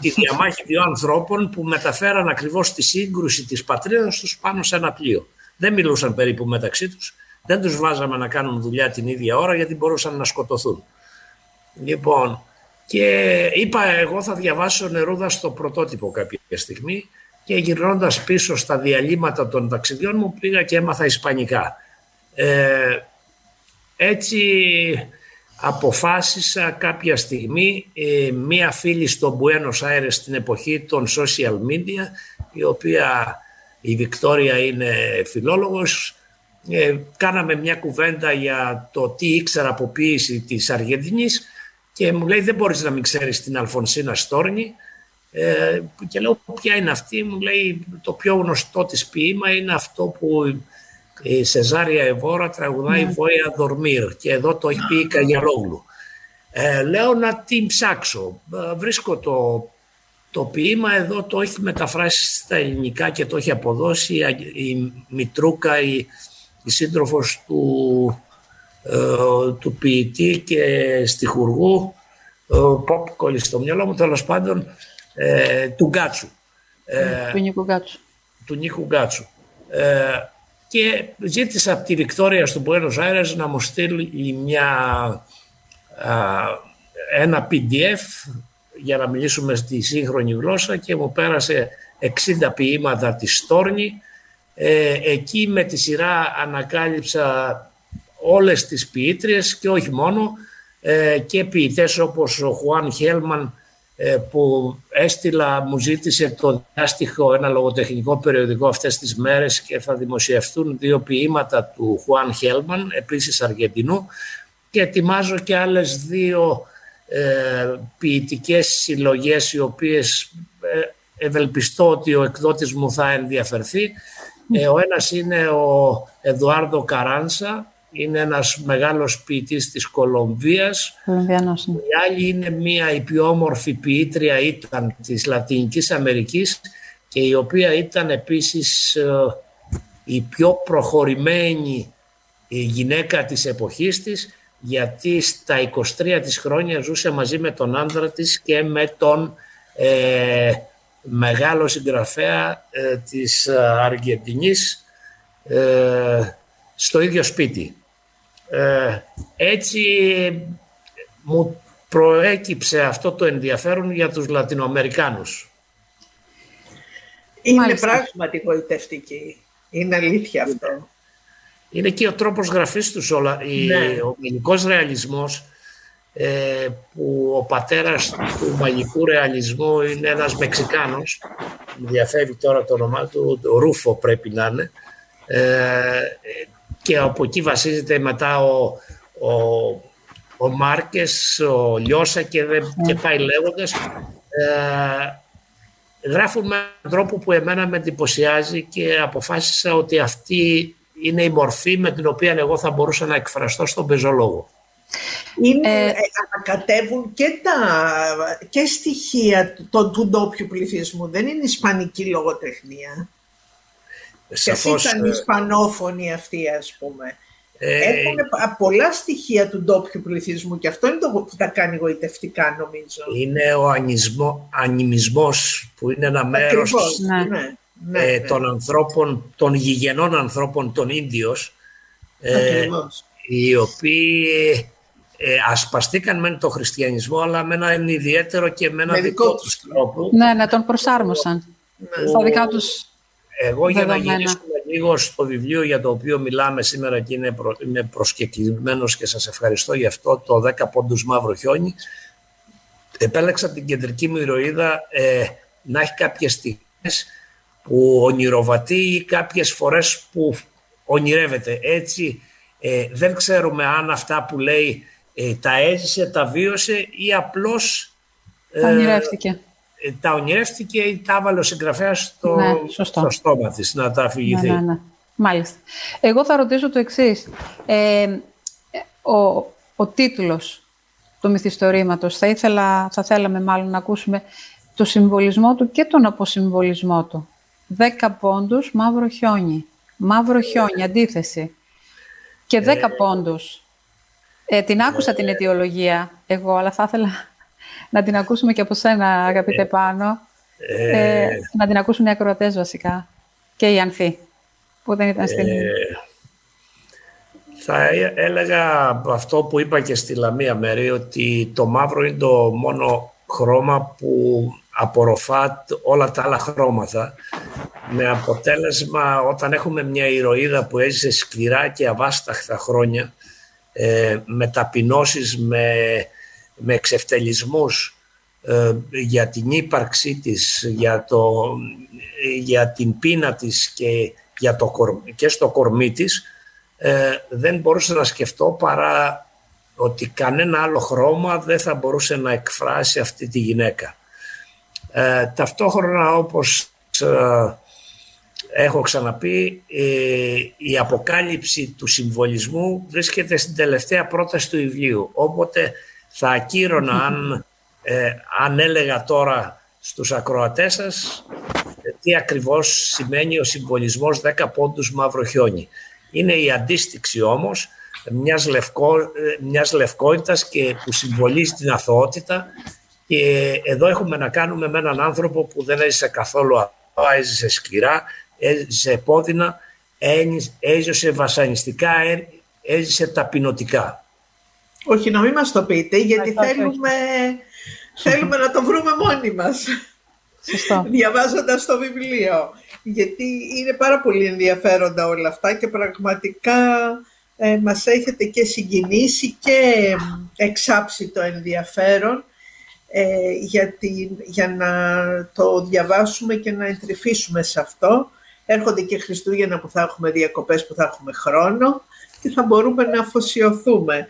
τη διαμάχη δύο ανθρώπων που μεταφέραν ακριβώς τη σύγκρουση της πατρίδας τους πάνω σε ένα πλοίο. Δεν μιλούσαν περίπου μεταξύ τους, δεν τους βάζαμε να κάνουν δουλειά την ίδια ώρα γιατί μπορούσαν να σκοτωθούν. Λοιπόν, και είπα εγώ θα διαβάσω Νερούδα στο πρωτότυπο κάποια στιγμή και γυρνώντας πίσω στα διαλύματα των ταξιδιών μου πήγα και έμαθα Ισπανικά. Ε, έτσι αποφάσισα κάποια στιγμή ε, μία φίλη στο Buenos Aires στην εποχή των social media η οποία η Βικτόρια είναι φιλόλογος ε, κάναμε μια κουβέντα για το τι ήξερα από ποίηση της Αργεντινής και μου λέει δεν μπορείς να μην ξέρεις την Αλφονσίνα Στόρνη ε, και λέω ποια είναι αυτή μου λέει το πιο γνωστό της ποίημα είναι αυτό που η Σεζάρια Εβόρα τραγουδάει ναι. «Βόια Δορμίρ» και εδώ το έχει πει η Καγιαρόγλου. Ε, λέω να την ψάξω. Ε, βρίσκω το, το ποίημα, εδώ το έχει μεταφράσει στα ελληνικά και το έχει αποδώσει η Μητρούκα, η, η σύντροφος του, ε, του ποιητή και στιχουργού, ε, pop κολλή στο μυαλό μου, τέλος πάντων, ε, του Γκάτσου. Ε, του Νίκου Γκάτσου. Του Νίκου Γκάτσου. Ε, και ζήτησα από τη Βικτόρια στο Buenos Aires να μου στείλει μια ένα PDF για να μιλήσουμε στη σύγχρονη γλώσσα και μου πέρασε 60 ποίηματα της Στόρνη. Ε, εκεί με τη σειρά ανακάλυψα όλες τις ποιήτριες και όχι μόνο ε, και ποιητές όπως ο Χουάν Χέλμαν ε, που έστειλα, μου ζήτησε το διάστοιχο ένα λογοτεχνικό περιοδικό αυτές τις μέρες και θα δημοσιευτούν δύο ποίηματα του Χουάν Χέλμαν, επίσης Αργεντινού και ετοιμάζω και άλλες δύο ε, ποιητικές συλλογές οι οποίες ε, ευελπιστώ ότι ο εκδότης μου θα ενδιαφερθεί. Ε, ο ένας είναι ο Εδουάρδο Καράνσα, είναι ένας μεγάλος ποιητής της Κολομβίας. Ναι. Η άλλη είναι μία η πιο όμορφη ποιήτρια ήταν της Λατινικής Αμερικής και η οποία ήταν επίσης ε, η πιο προχωρημένη γυναίκα της εποχής της γιατί στα 23 της χρόνια ζούσε μαζί με τον άντρα της και με τον ε, μεγάλο συγγραφέα ε, της Αργεντινής ε, στο ίδιο σπίτι. Ε, έτσι μου προέκυψε αυτό το ενδιαφέρον για τους Λατινοαμερικάνους. Είναι Μάλιστα. πράγματι γοητευτική. Είναι αλήθεια αυτό. Είναι και ο τρόπος γραφής τους όλα. Ναι. Ο ελληνικός ρεαλισμός ε, που ο πατέρας του μαγικού ρεαλισμού είναι ένας Μεξικάνος μου διαφεύγει τώρα το όνομά του, ο Ρούφο πρέπει να είναι ε, και από εκεί βασίζεται μετά ο, ο, ο Μάρκες, ο Λιώσα και, και πάει λέγοντας ε, γράφουν με έναν τρόπο που εμένα με εντυπωσιάζει και αποφάσισα ότι αυτή είναι η μορφή με την οποία εγώ θα μπορούσα να εκφραστώ στον πεζολόγο. Είναι, ε, ε, ανακατεύουν και, τα, και στοιχεία του, του ντόπιου πληθυσμού. Δεν είναι ισπανική λογοτεχνία. Σαφώς, και ήταν ε, ισπανόφωνη αυτή, ας πούμε. Ε, Έχουν πολλά στοιχεία του ντόπιου πληθυσμού και αυτό είναι το που τα κάνει γοητευτικά, νομίζω. Είναι ο ανισμό, ανιμισμός που είναι ένα μέρος ναι. Ναι, ναι, ε, των ανθρώπων, των γηγενών ανθρώπων, των Ίνδιος, ε, οι οποίοι ε, ασπαστήκαν με τον χριστιανισμό, αλλά με έναν ιδιαίτερο και με ένα δικό τους τρόπο. Ναι, ναι, τον προσάρμοσαν. Ναι. Στα δικά τους Εγώ για να γυρίσουμε λίγο στο βιβλίο για το οποίο μιλάμε σήμερα και είναι, προ, είμαι προσκεκλημένος και σας ευχαριστώ γι' αυτό, το 10 πόντους μαύρο χιόνι, επέλεξα την κεντρική μου ηρωίδα ε, να έχει κάποιες στιγμές που ονειροβατεί ή κάποιες φορές που ονειρεύεται. Έτσι ε, δεν ξέρουμε αν αυτά που λέει ε, τα έζησε, τα βίωσε ή απλώς ε, τα ονειρεύτηκε. Ε, τα ονειρεύτηκε ή τα έβαλε ο συγγραφέας στο, ναι, στο στόμα της να τα αφηγηθεί. Ναι, ναι, ναι. Μάλιστα. Εγώ θα ρωτήσω το εξής. Ε, ο, ο τίτλος του μυθιστορήματος, θα, ήθελα, θα θέλαμε μάλλον να ακούσουμε το συμβολισμό του και τον αποσυμβολισμό του. Δέκα πόντους, μαύρο χιόνι. Μαύρο χιόνι, αντίθεση. Και δέκα ε, πόντους. Ε, την άκουσα την αιτιολογία εγώ, αλλά θα ήθελα να την ακούσουμε και από σένα, αγαπητέ Πάνο. Ε, να την ακούσουν οι ακροατές βασικά. Και οι Ανθοί, που δεν ήταν στην... θα έλεγα αυτό που είπα και στη Λαμία Μέρη, ότι το μαύρο είναι το μόνο χρώμα που απορροφά όλα τα άλλα χρώματα με αποτέλεσμα όταν έχουμε μια ηρωίδα που έζησε σκληρά και αβάσταχτα χρόνια ε, με ταπεινώσεις, με, με εξευτελισμούς ε, για την ύπαρξή της, για, το, για την πείνα της και, για το, και στο κορμί της ε, δεν μπορούσα να σκεφτώ παρά ότι κανένα άλλο χρώμα δεν θα μπορούσε να εκφράσει αυτή τη γυναίκα. Ε, ταυτόχρονα όπως ε, έχω ξαναπεί ε, η αποκάλυψη του συμβολισμού βρίσκεται στην τελευταία πρόταση του βιβλίου οπότε θα ακύρωνα αν, αν έλεγα τώρα στους ακροατές σας τι ακριβώς σημαίνει ο συμβολισμός 10 πόντους μαύρο χιόνι. Είναι η αντίστοιξη όμως μιας, λευκό, μιας λευκότητας και που συμβολίζει την αθωότητα και εδώ έχουμε να κάνουμε με έναν άνθρωπο που δεν έζησε καθόλου αυτό, έζησε σκληρά, έζησε επώδυνα, έζησε βασανιστικά, έζησε ταπεινωτικά. Όχι, να μην μας το πείτε, γιατί θέλουμε, θέλουμε να το βρούμε μόνοι μας. Σωστό. Διαβάζοντας το βιβλίο. Γιατί είναι πάρα πολύ ενδιαφέροντα όλα αυτά και πραγματικά ε, μας έχετε και συγκινήσει και εξάψει το ενδιαφέρον ε, για, για να το διαβάσουμε και να εντρυφήσουμε σε αυτό. Έρχονται και Χριστούγεννα που θα έχουμε διακοπές, που θα έχουμε χρόνο και θα μπορούμε να αφοσιωθούμε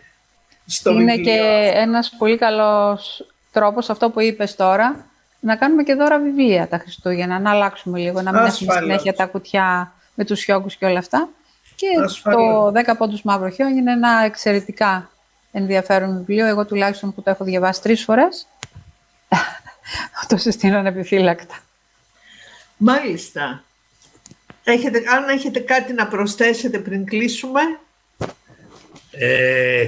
στο Είναι βιβλίο. και ένας πολύ καλός τρόπος αυτό που είπες τώρα, να κάνουμε και δώρα βιβλία τα Χριστούγεννα, να αλλάξουμε λίγο, να μην έχουμε Ασφαλώς. συνέχεια τα κουτιά με τους χιόγκους και όλα αυτά. Και Ασφαλώς. το 10 πόντους μαύρο χιόνι είναι ένα εξαιρετικά ενδιαφέρον βιβλίο. Εγώ τουλάχιστον που το έχω διαβάσει τρεις φορές, <laughs> το συστήνω ανεπιφύλακτα. Μάλιστα. Έχετε, αν έχετε κάτι να προσθέσετε πριν κλείσουμε. Ε,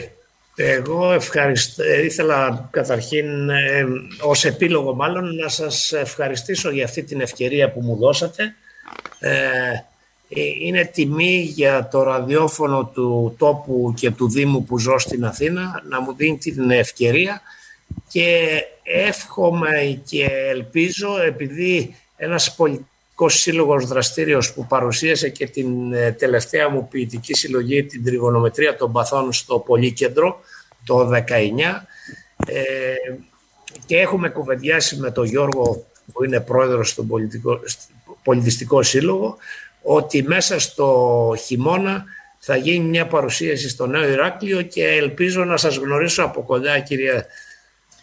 εγώ ευχαριστώ, ε, ήθελα καταρχήν ε, ως επίλογο μάλλον να σας ευχαριστήσω για αυτή την ευκαιρία που μου δώσατε. Ε, ε, είναι τιμή για το ραδιόφωνο του τόπου και του Δήμου που ζω στην Αθήνα να μου δίνει την ευκαιρία και εύχομαι και ελπίζω επειδή ένας πολιτικός σύλλογος δραστήριος που παρουσίασε και την ε, τελευταία μου ποιητική συλλογή την τριγωνομετρία των παθών στο Πολύκεντρο το 19 ε, και έχουμε κουβεντιάσει με τον Γιώργο που είναι πρόεδρος του πολιτικό, πολιτιστικό σύλλογο ότι μέσα στο χειμώνα θα γίνει μια παρουσίαση στο Νέο Ηράκλειο και ελπίζω να σας γνωρίσω από κοντά κυρία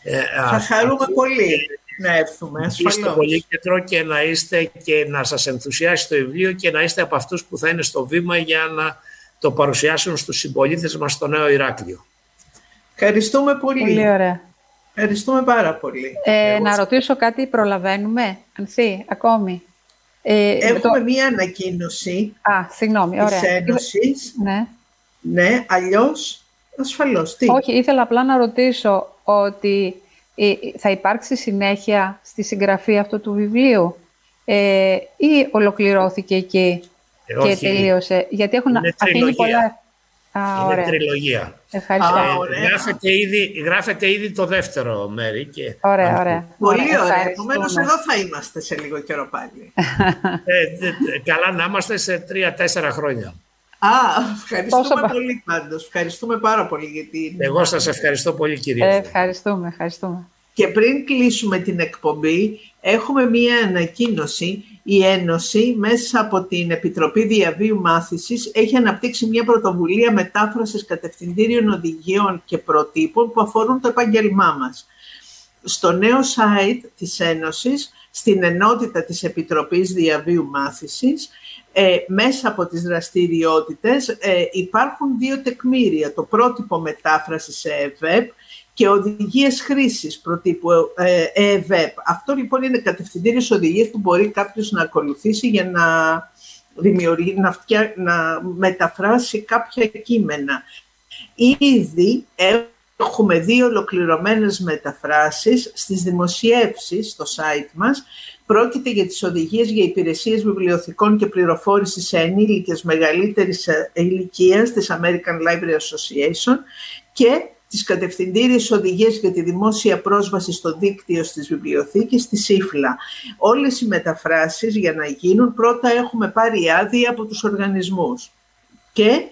ε, Θα χαρούμε πολύ να έρθουμε, είστε ασφαλώς. πολύ κεντρό και να είστε και να σας ενθουσιάσει το βιβλίο και να είστε από αυτούς που θα είναι στο βήμα για να το παρουσιάσουν στους συμπολίτες μας στο Νέο Ηράκλειο. Ευχαριστούμε πολύ. Πολύ ωραία. Ευχαριστούμε πάρα πολύ. Ε, να ρωτήσω κάτι, προλαβαίνουμε, Ανθή, ακόμη; Ε, Έχουμε το- μία ανακοίνωση Α, συγγνώμη, ωραία. της Ένωσης. Ναι. Ναι, αλλιώς, ασφαλώς. Τι; Όχι, ήθελα απλά να ρωτήσω ότι ε, θα υπάρξει συνέχεια στη συγγραφή αυτού του βιβλίου; Ε, ή ολοκληρώθηκε εκεί Ε, και όχι, τελείωσε; Γιατί έχουν Είναι αφήνει τριλογία. πολλά... Α, είναι ωραία. τριλογία. Ευχαριστώ. Α, Ε, ωραία. γράφεται, ήδη, γράφεται ήδη το δεύτερο μέρη. Και Ωραία, ωραία. Πολύ ωραία. Ευχαριστούμε. Επομένως, εδώ θα είμαστε σε λίγο καιρό πάλι. Ε, δε- δε- καλά να είμαστε σε τρία-τέσσερα χρόνια. Α, ευχαριστούμε Τόσο πα- πολύ πάντως. Ευχαριστούμε πάρα πολύ για την... Εγώ σας ευχαριστώ πολύ κυρία. Ε, ευχαριστούμε, ευχαριστούμε. Και πριν κλείσουμε την εκπομπή, έχουμε μία ανακοίνωση. Η Ένωση, μέσα από την Επιτροπή Διαβίου Μάθησης, έχει αναπτύξει μία πρωτοβουλία μετάφρασης κατευθυντήριων οδηγιών και προτύπων που αφορούν το επάγγελμά μας. Στο νέο site της Ένωσης, στην ενότητα της Επιτροπής Διαβίου Μάθησης, ε, μέσα από τις δραστηριότητες ε, υπάρχουν δύο τεκμήρια. Το πρότυπο μετάφρασης σε ΕΒΕΠ και οδηγίες χρήσης προτύπου ε, ΕΒΕΠ. Αυτό λοιπόν είναι κατευθυντήριες οδηγίες που μπορεί κάποιος να ακολουθήσει για να, δημιουργεί, να, φτιά, να μεταφράσει κάποια κείμενα. Ήδη έχουμε δύο ολοκληρωμένες μεταφράσεις στις δημοσιεύσεις στο site μας. Πρόκειται για τις οδηγίες για υπηρεσίες βιβλιοθηκών και πληροφόρησης σε ενήλικες μεγαλύτερης ηλικίας της American Library Association και τις κατευθυντήριες οδηγίες για τη δημόσια πρόσβαση στο δίκτυο στις βιβλιοθήκες της ΣΥΦΛΑ. Όλες οι μεταφράσεις για να γίνουν πρώτα έχουμε πάρει άδεια από τους οργανισμούς και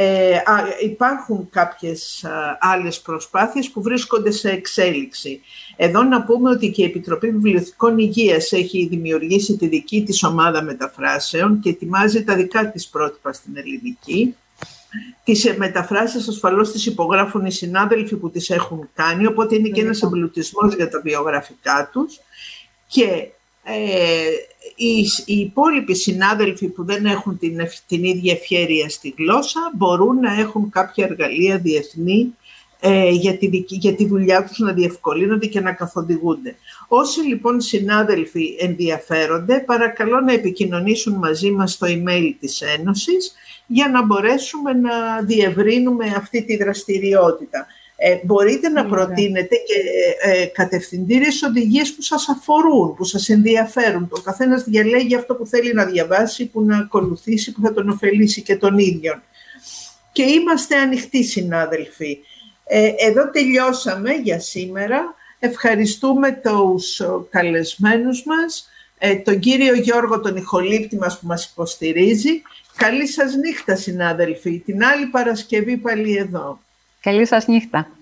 ε, α, υπάρχουν κάποιες α, άλλες προσπάθειες που βρίσκονται σε εξέλιξη. Εδώ να πούμε ότι και η Επιτροπή Βιβλιοθηκών Υγείας έχει δημιουργήσει τη δική της ομάδα μεταφράσεων και ετοιμάζει τα δικά της πρότυπα στην ελληνική. Τις μεταφράσεις ασφαλώς τις υπογράφουν οι συνάδελφοι που τις έχουν κάνει, οπότε είναι και ένας εμπλουτισμός για τα βιογραφικά τους. Και ε, οι, οι υπόλοιποι συνάδελφοι που δεν έχουν την, την ίδια ευχέρεια στη γλώσσα μπορούν να έχουν κάποια εργαλεία διεθνή ε, για, τη, για τη δουλειά τους να διευκολύνονται και να καθοδηγούνται. Όσοι λοιπόν συνάδελφοι ενδιαφέρονται, παρακαλώ να επικοινωνήσουν μαζί μας στο email της Ένωσης για να μπορέσουμε να διευρύνουμε αυτή τη δραστηριότητα. Ε, μπορείτε να προτείνετε και ε, κατευθυντήριες οδηγίες που σας αφορούν, που σας ενδιαφέρουν. Το καθένας διαλέγει αυτό που θέλει να διαβάσει, που να ακολουθήσει, που θα τον ωφελήσει και τον ίδιο. Και είμαστε ανοιχτοί συνάδελφοι. Ε, εδώ τελειώσαμε για σήμερα. Ευχαριστούμε τους καλεσμένους μας, ε, τον κύριο Γιώργο τον ηχολήπτη μας που μας υποστηρίζει. Καλή σας νύχτα συνάδελφοι. Την άλλη Παρασκευή πάλι εδώ. Καλή σας νύχτα.